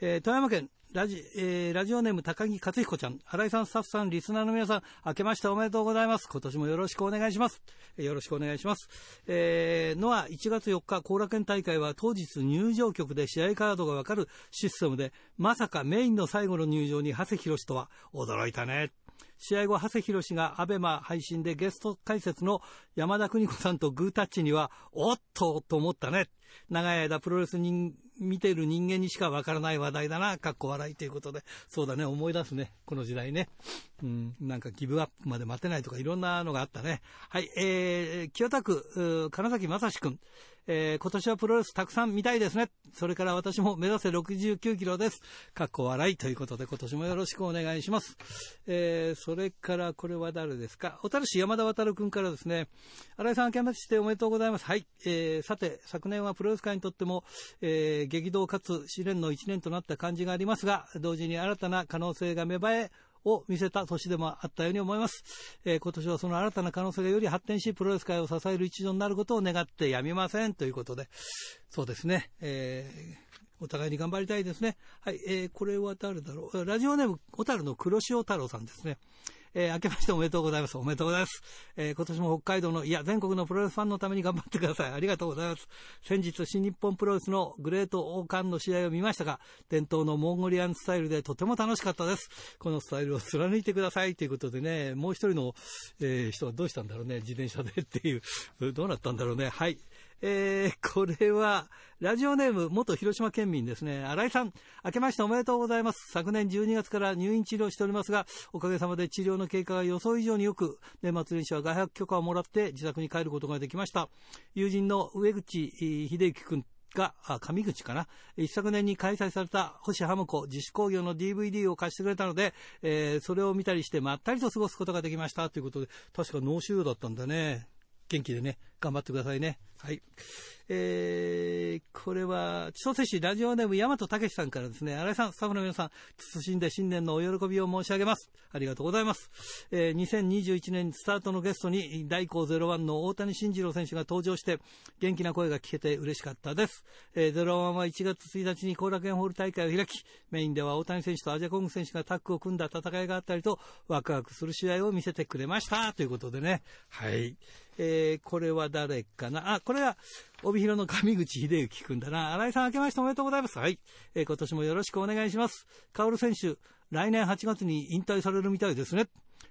えー、富山県ラジ、えー、ラジオネーム高木克彦ちゃん、新井さん、スタッフさん、リスナーの皆さん、明けましておめでとうございます。今年もよろしくお願いします。よろしくお願いします。えー、のは1月4日、後楽園大会は当日入場曲で試合カードがわかるシステムで、まさかメインの最後の入場に長谷博とは驚いたね。試合後、長谷博がアベマ配信でゲスト解説の山田邦子さんとグータッチには、おっとと思ったね。長い間プロレス人見てる人間にしかわからない話題だな、かっこ笑いということで。そうだね、思い出すね。この時代ね。うん、なんかギブアップまで待てないとかいろんなのがあったね。はい、えー、清田区、金崎正史君。えー、今年はプロレスたくさん見たいですね。それから私も目指せ69キロです。かっこ笑いということで今年もよろしくお願いします。えー、それからこれは誰ですか？小樽市山田渡君からですね、新井さん明けましておめでとうございます。はい。えー、さて、昨年はプロレス界にとっても、えー、激動かつ試練の1年となった感じがありますが、同時に新たな可能性が芽生え、を見せた年でもあったように思います。えー、今年はその新たな可能性がより発展し、プロレス界を支える一助になることを願ってやみませんということで、そうですね、えー、お互いに頑張りたいですね。はい、えー、これは誰だろう。ラジオネーム、小樽の黒潮太郎さんですね。えー、明けましておめでとうございます。おめでとうございます。えー、今年も北海道の、いや、全国のプロレスファンのために頑張ってください。ありがとうございます。先日、新日本プロレスのグレート王冠の試合を見ましたが、伝統のモンゴリアンスタイルでとても楽しかったです。このスタイルを貫いてくださいということでね、もう一人の、えー、人はどうしたんだろうね、自転車でっていう、どうなったんだろうね。はい。えー、これは、ラジオネーム、元広島県民ですね。新井さん、明けましておめでとうございます。昨年12月から入院治療しておりますが、おかげさまで治療の経過が予想以上によく、年末年始は外泊許可をもらって自宅に帰ることができました。友人の上口秀之君が、上口かな？一昨年に開催された星ハムコ自主工業の DVD を貸してくれたので、えー、それを見たりしてまったりと過ごすことができましたということで、確か脳腫瘍だったんだね。元気でね、頑張ってくださいね。はい。えー、これは、千歳市ラジオネーム大和武さんからですね、新井さん、スタッフの皆さん、謹んで新年のお喜びを申し上げます。ありがとうございます。えー、2021年スタートのゲストに、大光01の大谷慎次郎選手が登場して、元気な声が聞けて嬉しかったです。えー、01は1月1日に後楽園ホール大会を開き、メインでは大谷選手とアジアコング選手がタッグを組んだ戦いがあったりと、ワクワクする試合を見せてくれました。ということでね、はい。えー、これは誰かな？あ、これは、帯広の上口秀幸君だな。新井さん明けましておめでとうございます。はい。えー、今年もよろしくお願いします。薫選手、来年8月に引退されるみたいですね。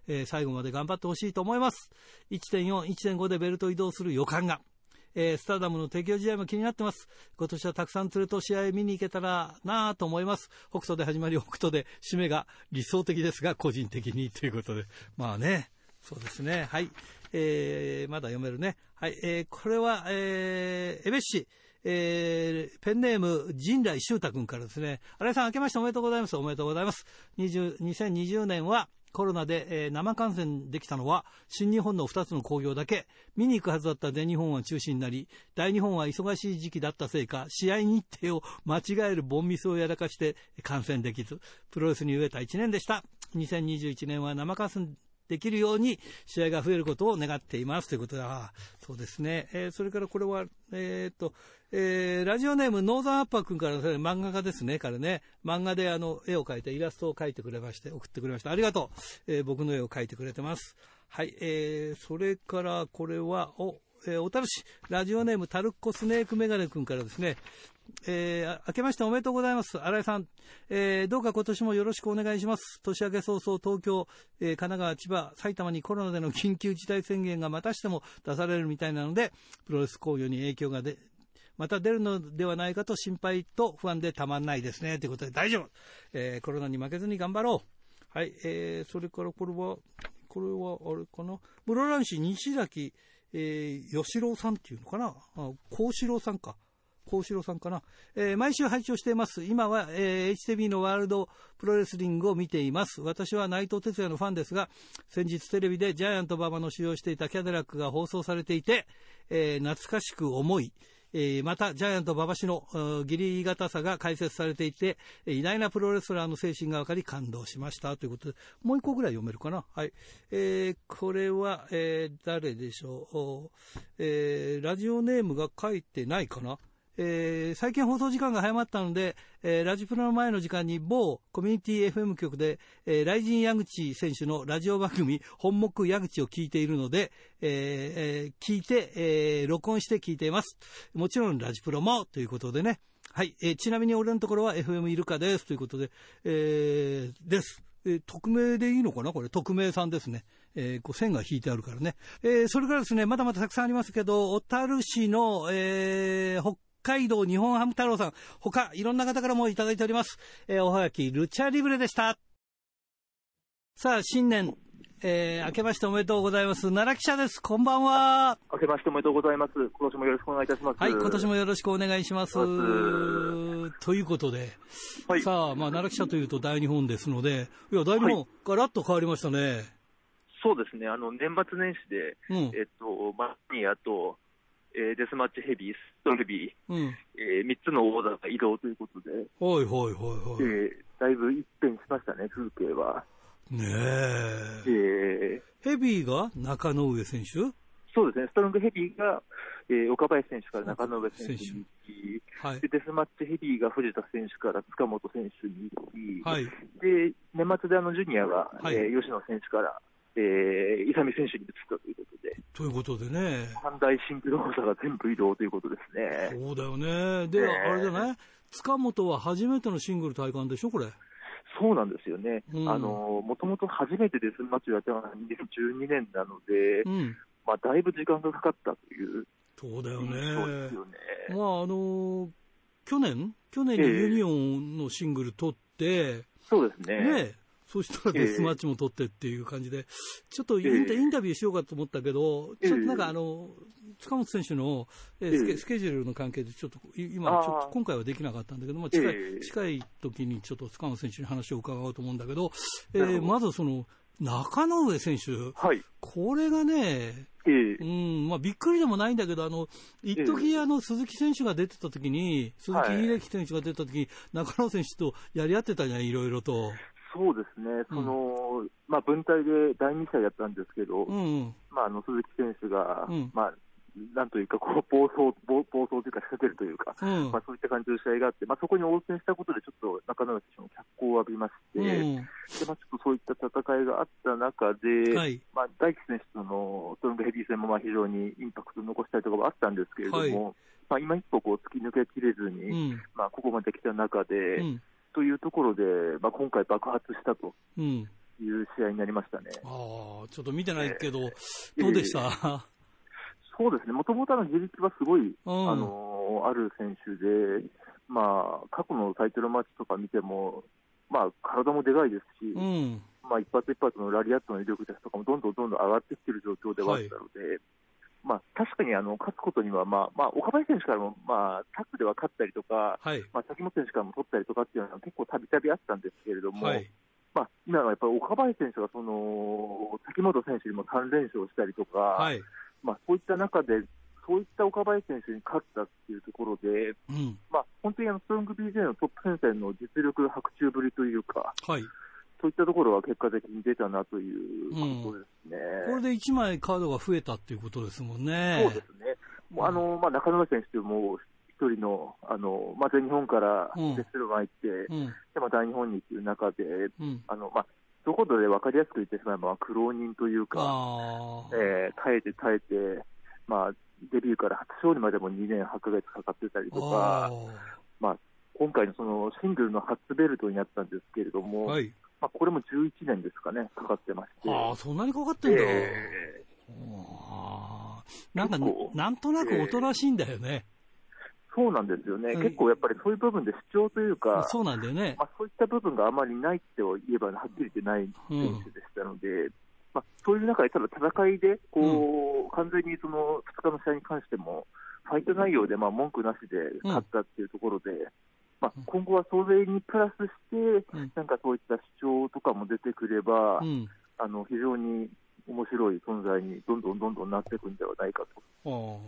えー、最後まで頑張ってほしいと思います。1.4、1.5でベルト移動する予感が。えー、スターダムの提供試合も気になってます。今年はたくさん連れと試合見に行けたらなぁと思います。北斗で始まり北斗で締めが理想的ですが、個人的にということで。まあね、そうですね。はい。えー、まだ読めるね。はい。えー、これは、えー、エベッシ。えー、ペンネーム、陣来修太君からですね。新井さん、明けましておめでとうございます。おめでとうございます。20 2020年は、コロナで、え、生観戦できたのは、新日本の2つの興行だけ、見に行くはずだった全日本は中止になり、大日本は忙しい時期だったせいか、試合日程を間違えるボンミスをやらかして観戦できず、プロレスに飢えた1年でした。2021年は生観戦できるように試合が増えることを願っていますということで、そうですね、えー、それからこれは、えー、っと、えー、ラジオネームノーザンアッパー君からの漫画家ですね、彼ね、漫画であの絵を描いて、イラストを描いてくれまして、送ってくれました。ありがとう。えー、僕の絵を描いてくれてます。はい、えー、それからこれは、お、えー、小樽市、ラジオネームタルッコスネークメガネ君からですね、えー、明けましておめでとうございます。新井さん、えー、どうか今年もよろしくお願いします。年明け早々、東京、えー、神奈川、千葉、埼玉にコロナでの緊急事態宣言がまたしても出されるみたいなので、プロレス工業に影響が出、また出るのではないかと心配と不安でたまんないですね。ということで大丈夫。え、コロナに負けずに頑張ろう。はい、えー、それからこれは、これはあれかな。室蘭市西崎、えー、吉郎さんっていうのかな。幸四郎さんか。幸四郎さんかな、えー、毎週拝聴しています。今は、えー、HTV のワールドプロレスリングを見ています。私は内藤哲也のファンですが、先日テレビでジャイアント馬場の使用していたキャデラックが放送されていて、えー、懐かしく思い、えー、また、ジャイアント馬場氏の義理堅さが解説されていて、偉大なプロレスラーの精神が分かり感動しましたということで、もう一個ぐらい読めるかな。はい。えー、これは、えー、誰でしょう。えー、ラジオネームが書いてないかな。えー、最近放送時間が早まったので、えー、ラジプロの前の時間に某コミュニティ FM 局で、えー、ライジン矢口選手のラジオ番組、本目矢口を聞いているので、えー、聞いて、え、録音して聞いています。もちろんラジプロもということでね。はい、え、ちなみに俺のところは FM イルカですということで、え、です。え、匿名でいいのかな？これ、匿名さんですね。えー、こう線が引いてあるからね。えー、それからですね、まだまだたくさんありますけど、小樽市の、えー、北海道日本ハム太郎さん、他、いろんな方からもいただいております。えー、おはがき、ルチャリブレでした。さあ、新年、えー、明けましておめでとうございます。奈良記者です。こんばんは。明けましておめでとうございます。今年もよろしくお願いいたします。はい、今年もよろしくお願いします。ということで、はい、さあ、まあ、奈良記者というと大日本ですので、いや、大日本、ガラッと変わりましたね。そうですね、あの、年末年始で、うん、えっと、マニアと、えー、デスマッチヘビー、ストルビー、うん、えー、3つのオーダーが移動ということで、はいはいはいはい。えー、だいぶ一変しましたね、風景は。ねえ。えー、ヘビーが中野上選手？そうですね、ストロングヘビーが、えー、岡林選手から中野上選手に行き、はい、でデスマッチヘビーが藤田選手から塚本選手に行き、はい、で年末であのジュニアが、はい、えー、吉野選手から、えー、伊佐美選手に移ったということで。ということでね。三大シングル王座が全部移動ということですね。そうだよね。で、あれじゃない？塚本は初めてのシングル戴冠でしょ、これ。そうなんですよね、うん、あのもともと初めてデスマッチをやったのは2012年なので、うん、まあ、だいぶ時間がかかったというそうだよね、ねまああの去年、去年にユニオンのシングル取って、えー、そうですねねそしたらデスマッチも取ってっていう感じで、ちょっとインタ,、ビューしようかと思ったけど、ちょっとなんかあの、塚本選手の、えー、スケジュールの関係で、ちょっと今、ちょっと今回はできなかったんだけど、まあ、近い近い時にちょっと塚本選手に話を伺おうと思うんだけど、えー、まずその、中野上選手、はい、これがね、えー、うんまあ、びっくりでもないんだけど、あの一時、あの鈴木選手が出てた時に、鈴木秀樹選手が出た時に、中野選手とやり合ってたじゃん、いろいろと。そうですね、その、うん、まあ、分隊で第2試合やったんですけど、うん、まあ、あの鈴木選手が、うん、まあ、なんというか、こう暴走暴暴走というか、仕掛けるというか、まあ、そういった感じの試合があって、まあ、そこに応戦したことで、ちょっと中野選手も脚光を浴びまして、でまあ、ちょっとそういった戦いがあった中で、はい、まあ、大輝選手とのストロングヘビー戦もまあ非常にインパクトを残したりとかもあったんですけれども、はい、まあ、今一歩こう突き抜けきれずに、まあ、ここまで来た中で、というところで、まあ、今回爆発したと。いう試合になりましたね。ああ、ちょっと見てないけど、えー、どうでした、えー、そうですね、もともとの自力はすごい、うん、あのある選手で、まあ、過去のタイトルマッチとか見ても、まあ、体もでかいですし、うん、まあ、一発一発のラリアットの威力ですとかもどんどんどんどん上がってきている状況ではあったので、はいまあ、確かにあの勝つことには、まあまあ、岡林選手からも、まあ、タックでは勝ったりとか、はい、まあ、崎本選手からも取ったりとかっていうのは結構たびたびあったんですけれども、はい、まあ、今はやっぱり岡林選手がその崎本選手にも3連勝したりとか、はい、まあ、そういった中で、そういった岡林選手に勝ったっていうところで、うん、まあ、本当にあのストロング BJ のトップ戦線の実力白昼ぶりというか、はいそういったところは結果的に出たなということですね。うん、これで1枚カードが増えたっていうことですもんね。そうですね。もうあの、まあ、中野選手も一人の、あの、まあ、全日本からレッスルマン行って、うん、で、まあ、大日本にっていう中で、うん、あの、まあ、一言で分かりやすく言ってしまえば、苦労人というか、えー、耐えて耐えて、まあ、デビューから初勝利までも2年8ヶ月かかってたりとか、まあ、今回のそのシングルの初ベルトになったんですけれども、はい、まあ、これも11年ですかね、かかってまして。ああ、そんなにかかってんだ。えー、なんか、なんとなくおとなしいんだよね。そうなんですよね、うん、結構やっぱりそういう部分で主張というか、そうなんだよね、まあ、そういった部分があまりないって言えば、はっきり言ってない選手でしたので、うん、まあ、そういう中で、ただ戦いでこう、うん、完全にその2日の試合に関しても、ファイト内容でまあ文句なしで勝ったっていうところで、まあ、今後はそれにプラスして、なんかそういった主張とかも出てくれば、あの非常に面白い存在にどんどんどんどんなっていくんではないかと。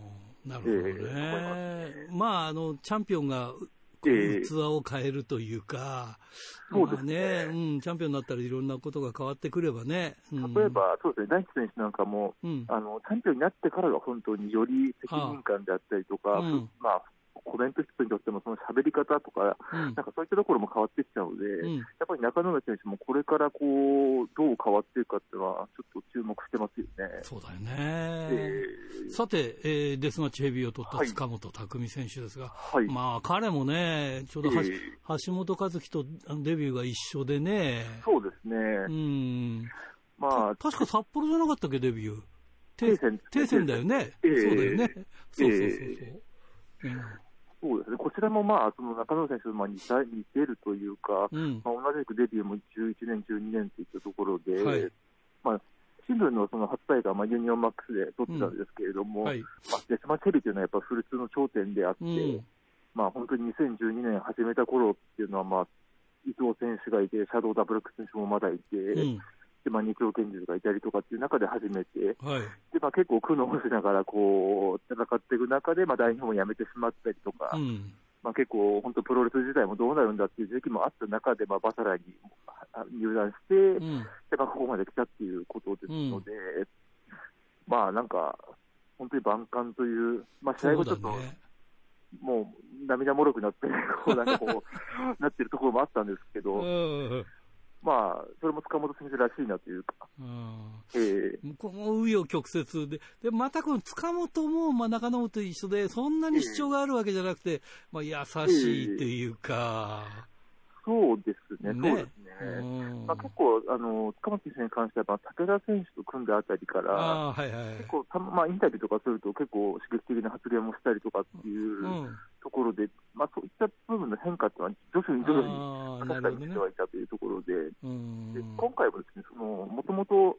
なるほどね。えー、まあ、あの、チャンピオンが器を変えるというか、そうですね、まあ、ね、うん、チャンピオンになったらいろんなことが変わってくればね。うん、例えば、そうですね、大地選手なんかも、うん、あの、チャンピオンになってからが本当により責任感であったりとか、はあうん、まあ、コメント一つにとっても、その喋り方とか、うん、なんかそういったところも変わってきちゃうので、うん、やっぱり中野選手もこれからこうどう変わっていくかっていうのは、ちょっと注目してますよね。そうだよね。えー、さて、えー、デスマッチヘビーを取った塚本匠選手ですが、はい、まあ彼もね、ちょうど、えー、橋本和樹とデビューが一緒でね。そうですね。うん。まあ、確か札幌じゃなかったっけ、デビュー。テイセン。だよね。えー、そうだよね。そうそうそうそう。そうですね、こちらも、まあ、その中野選手とまあ似た似てるというか、うん、まあ、同じくデビューも11年、12年といったところで、はい、まあ、シングルのその初戴冠はまあユニオンマックスで取ってたんですけれども、うんはい、まあ、デスマッチヘビーというのはやっぱフルツの頂点であって、うん、まあ、本当に2012年始めた頃っていうのは、まあ、伊藤選手がいて、シャドウダブルック選手もまだいて、うんでまあ、二丁拳銃がいたりとかっていう中で始めて、はい、でまあ、結構苦悩しながらこう戦っていく中で、まあ、代表も辞めてしまったりとか、うん、まあ、結構、本当、プロレス自体もどうなるんだっていう時期もあった中で、まあ、バサラに入団して、うん、でまあ、ここまで来たっていうことですので、うん、まあなんか、本当に万感という、まあ、試合後ちょっと、ね、もう涙もろくなって、こうなんかこう <laughs> なってるところもあったんですけど、まあ、それも塚本選手らしいなというか、えー、この紆余曲折で、でまたこの塚本も、まあ、中野と一緒で、そんなに主張があるわけじゃなくて、まあ、優しいというか。えーそうですね、ね。そうですね。まあ、結構、あの塚本選手に関しては、武田選手と組んだあたりから、はいはい、結構た、まあ、インタビューとかすると、結構刺激的な発言もしたりとかっていうところで、うん、まあ、そういった部分の変化っていうのは、徐々に徐々に確かにしてはいたというところで、で今回はですね、もともと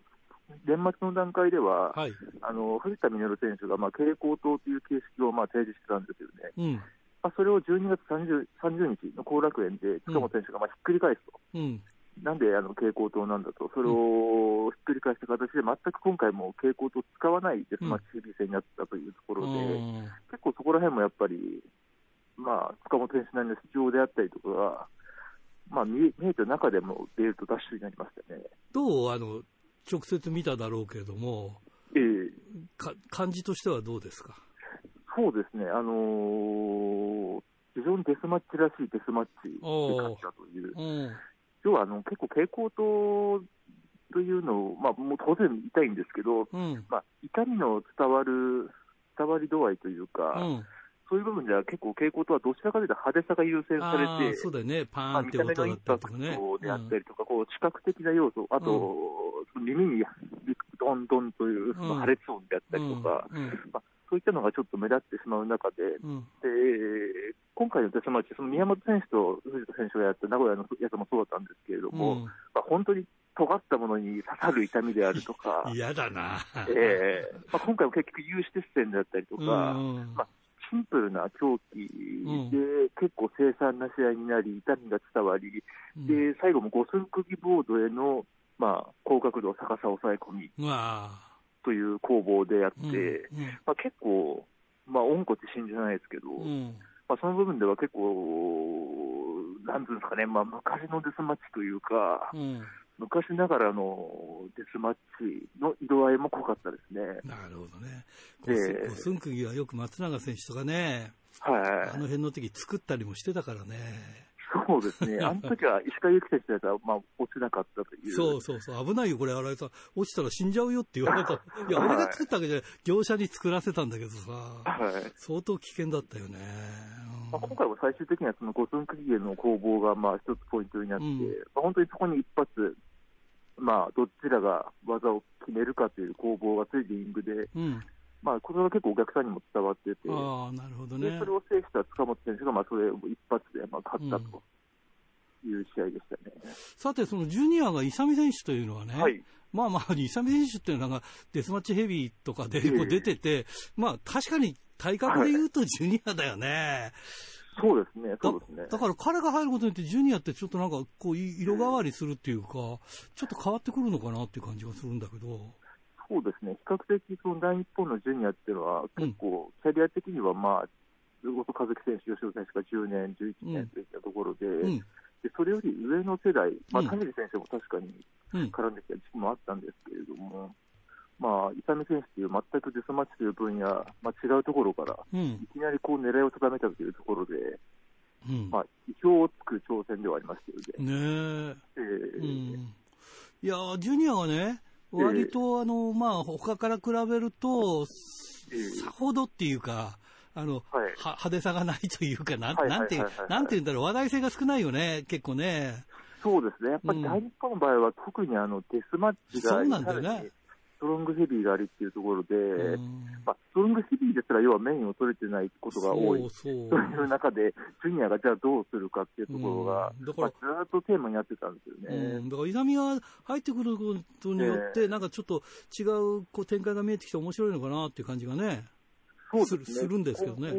年末の段階では、はい、あの藤田稔選手が、まあ、蛍光灯という形式をまあ提示してたんですよね。うん。まあ、それを12月 30, 30日の後楽園で塚本選手がまあひっくり返すと、うん、なんであの蛍光灯なんだと、それをひっくり返した形で、全く今回も蛍光灯使わないデスマッチ戦になったというところで、うん、結構そこら辺もやっぱり、まあ、塚本選手なりの主張であったりとかが、まあ、見えた中でもベルトダッシュになりましたね。どうあの直接見ただろうけれども、えー、か感じとしてはどうですか？そうですね、あのー、非常にデスマッチらしいデスマッチで勝ったという、要はあの結構、蛍光灯というのを、まあ、もう当然痛いんですけど、うん、まあ、痛みの伝わる、伝わり度合いというか、うん。そういう部分では結構傾向とはどちらかというと派手さが優先されて、そうだね、パーンって音だったりとかね。であったりとか、こう視覚的な要素、あと、うん、耳にドンドンという破裂音であったりとか、うん。うん、まあ、そういったのがちょっと目立ってしまう中で、うん、で今回のデスマッチ、その宮本選手と藤田選手がやった名古屋のやつもそうだったんですけれども、うん、まあ、本当に尖ったものに刺さる痛みであるとか、<laughs> 嫌だな、えーまあ、今回も結局、有刺鉄線だったりとか、うんまあ、シンプルな狂気で、結構凄惨な試合になり、痛みが伝わり、で最後も五寸釘ボードへの、まあ、高角度、逆さ抑え込み。という攻防であって、うんうん、まあ、結構、まあ、温故知新じゃないですけど、うん、まあ、その部分では結構、なんていうんですかね、まあ、昔のデスマッチというか、昔ながらのデスマッチの色合いも濃かったですね。なるほどね。えー、寸釘はよく松永選手とかね、はい、あの辺の時作ったりもしてたからね。そうですね、<laughs> あの時は石川祐希選手だったら、まあ、落ちなかったという。そうそうそう、危ないよ、これ、新井さん。落ちたら死んじゃうよって言われた。<laughs> い。や、俺が作ったわけじゃない、業者に作らせたんだけどさ、はい、相当危険だったよね。まあ、今回は最終的にはその5分区切りの攻防がまあ一つポイントになって、うん、まあ、本当にそこに一発、まあ、どちらが技を決めるかという攻防がついてリングで、うん、まあ、これは結構お客さんにも伝わってて、あなるほどね、それを制した塚本選手が、まあ、それを一発でまあ勝ったと。いう試合でしたね、うん、さて、そのジュニアが勇選手というのはね、はい、まあまあ、<laughs> 勇選手っていうのがデスマッチヘビーとかで出てて、まあ確かに体格で言うとジュニアだよね。そうですね、そうですね。だから彼が入ることによって、ジュニアってちょっとなんか、こう、色変わりするっていうか、ちょっと変わってくるのかなっていう感じがするんだけど。そうですね、比較的、その大日本のジュニアっていうのは、結構、キャリア的には、まあ、後藤和樹選手、吉野選手が10年、11年といったところで、うん、でそれより上の世代、まあ、田尻先生も確かに絡んできた時期もあったんですけれども、まあ、伊丹選手という全くデスマッチという分野、まあ、違うところから、いきなりこう狙いを定めたというところで、うん、まあ、意表をつく挑戦ではありましたよね。ねえ。ー、うん、いやジュニアはね、割と、あの、まあ、他から比べると、さほどっていうか、あの、はい、派手さがないというか、なん、なんて、なんて言うんだろう、話題性が少ないよね、結構ね。そうですね。やっぱり大日本の場合は、特にあの、デスマッチが、そうなんだよね。ストロングヘビーがありっていうところで、まあ、ストロングヘビーですら要はメインを取れてないことが多い。そういう中で、ジュニアがじゃあどうするかっていうところが、だから、まあ、ずっとテーマになってたんですよね。だから痛みが入ってくることによって、なんかちょっと違うこう展開が見えてきて面白いのかなっていう感じがね。そうですね、するんですけどね。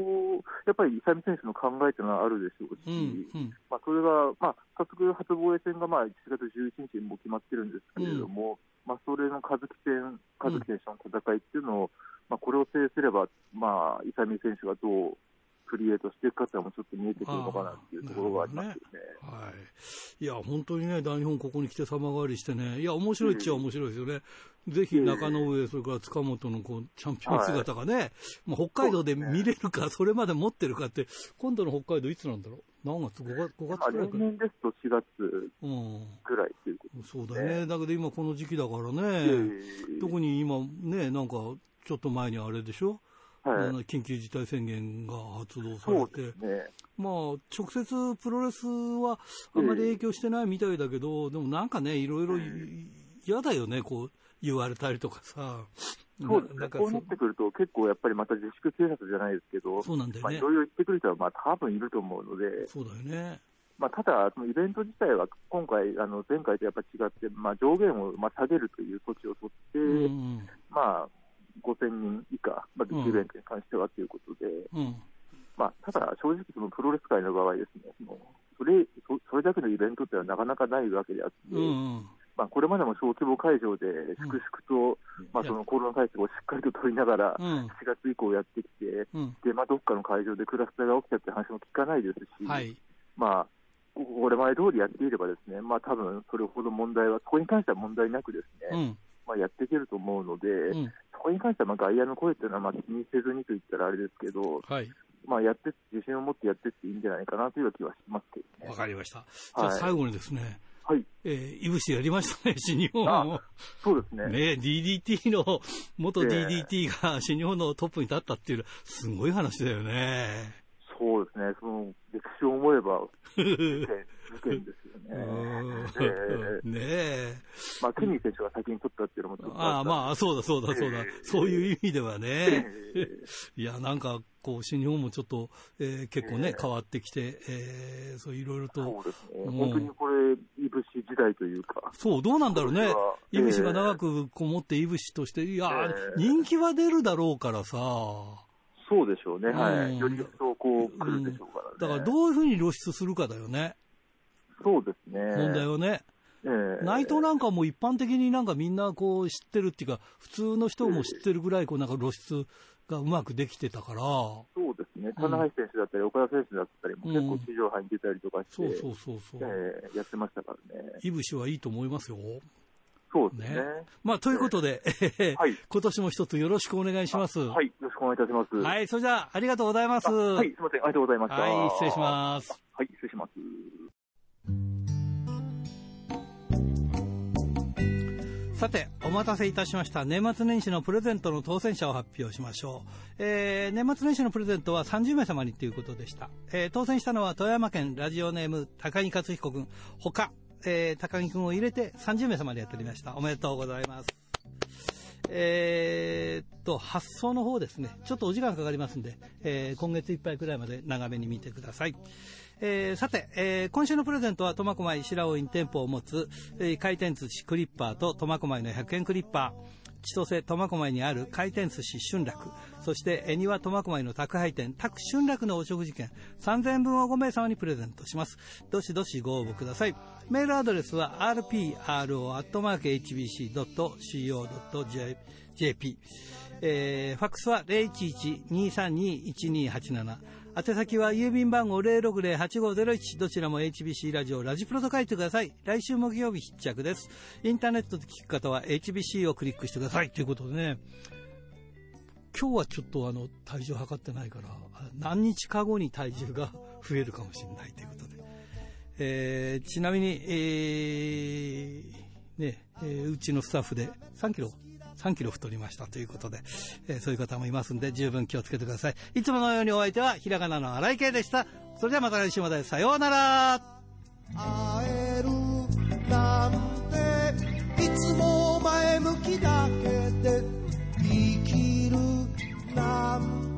やっぱり伊佐美選手の考えというのはあるでしょうし、うんうん、まあ、それが、まあ、早速、初防衛戦がまあ1月11日にも決まってるんですけれども、うん、まあ、それの和樹戦、和樹選手の戦いっていうのを、まあ、これを制すれば、まあ、伊佐美選手がどうクリエイトしていくかっていうのもちょっと見えてくるのかなっていうところがありますよね。ねはい。いや、本当にね、大日本ここに来て様変わりしてね、いや、面白いっちゃ面白いですよね。ぜひ中野上、それから塚本のこうチャンピオン姿がね、はい、まあ、北海道で見れるか、それまで持ってるかって、今度の北海道いつなんだろう？何月 ?5 月 ,5 月ぐらいか。例年ですと4月ぐらいっていうこと、ね、そうだね。だけど今この時期だからね、特に今ね、なんかちょっと前にあれでしょ？はい、緊急事態宣言が発動されて、ね、まあ、直接プロレスはあんまり影響してないみたいだけど、でもなんかね、いろいろ嫌だよね、こう言われたりとかさ。そうですね、こうなってくると、結構やっぱりまた自粛警察じゃないですけど、そうなんだよね。いろいろ言ってくる人は、まあ多分いると思うので、そうだよね。まあ、ただ、そのイベント自体は今回、あの前回とやっぱ違って、まあ、上限をまあ下げるという措置を取って、うん、まあ、5000人以下、まあ、イベントに関してはということで、うん、まあ、ただ、正直、そのプロレス界の場合ですね、そのそれそそれだけのイベントってのはなかなかないわけであって、うん、まあ、これまでも小規模会場で粛々と、まあ、そのコロナ対策をしっかりと取りながら、4月以降やってきて、でまあ、どっかの会場でクラスターが起きたって話も聞かないですし、はい、まあ、これ前通りやっていればですね、まあ多分それほど問題は、そこに関しては問題なくですね、まあ、やっていけると思うので、うん、そこに関してはまあ外野の声っていうのはまあ気にせずにと言ったらあれですけど、はい、まあ、やって自信を持ってやってっていいんじゃないかなという気はしますけどね。わかりました。じゃあ最後にですね、はい。えー、いぶしやりましたね、新日本そうですね。ね DDT の、元 DDT が新日本のトップに立ったっていうのは、すごい話だよね。そうですね、その歴史を思えば、<laughs> 事件ですよね。えー、ねえ。まあ、ケニー選手が先に取ったっていうのもちょっとああ、まあ、そうだそうだそうだ、えー、そういう意味ではね。いや、なんか、こう、新日本もちょっと、えー、結構ね、変わってきて、えー、そういろいろと。そうですね。本当にこれ、いぶし時代というか。そう、どうなんだろうね。いぶしが長くこもっていぶしとして、いや、人気は出るだろうからさ。そうでしょうね、はい。より一層こう来るでしょうからね。だからどういうふうに露出するかだよね。そうですね。問題はね。えー、内藤なんかも一般的になんかみんなこう知ってるっていうか、普通の人も知ってるぐらいこうなんか露出がうまくできてたから。そうですね。棚橋選手だったり、岡田選手だったりも結構地上波に出たりとかして、うん、そうそうそうそう、えー、やってましたからね。いぶしはいいと思いますよ。そうですね。ねまあ、ということで、えー、はい、今年も一つよろしくお願いします。はい、よろしくお願いいたします。はい、それじゃあ、ありがとうございます。はい、すみません、ありがとうございました。はい、失礼します。はい、失礼します。さて、お待たせいたしました。年末年始のプレゼントの当選者を発表しましょう。えー、年末年始のプレゼントは30名様にということでした。えー、当選したのは富山県ラジオネーム高木克彦君、他、えー、高木君を入れて30名様でやっておりました。おめでとうございます。えー、っと、発送の方ですね。ちょっとお時間かかりますんで、え、今月いっぱいくらいまで長めに見てください。えー、さて、えー、今週のプレゼントは苫小牧白尾イン店舗を持つ、えー、回転寿司クリッパーと苫小牧の100円クリッパー。千歳苫小牧にある回転寿司春楽、そして恵庭苫小牧の宅配店、宅春楽のお食事券3000円分を5名様にプレゼントします。どしどしご応募ください。メールアドレスは rpro.hbc.co.jp、えー、ファックスは011-232-1287宛先は郵便番号060-8501どちらも HBC ラジオラジプロと書いてください。来週木曜日必着です。インターネットで聞く方は HBC をクリックしてください。ということでね、今日はちょっとあの体重測ってないから、何日か後に体重が <laughs> 増えるかもしれないということで。えー、ちなみに、えー、ね、えー、うちのスタッフで3キロ3キロ太りましたということで、えー、そういう方もいますんで、十分気をつけてください。いつものようにお相手は、ひらがなの荒井圭でした。それではまた来週まで、さようなら会えるなんて、いつも前向きだけで、生きるなんて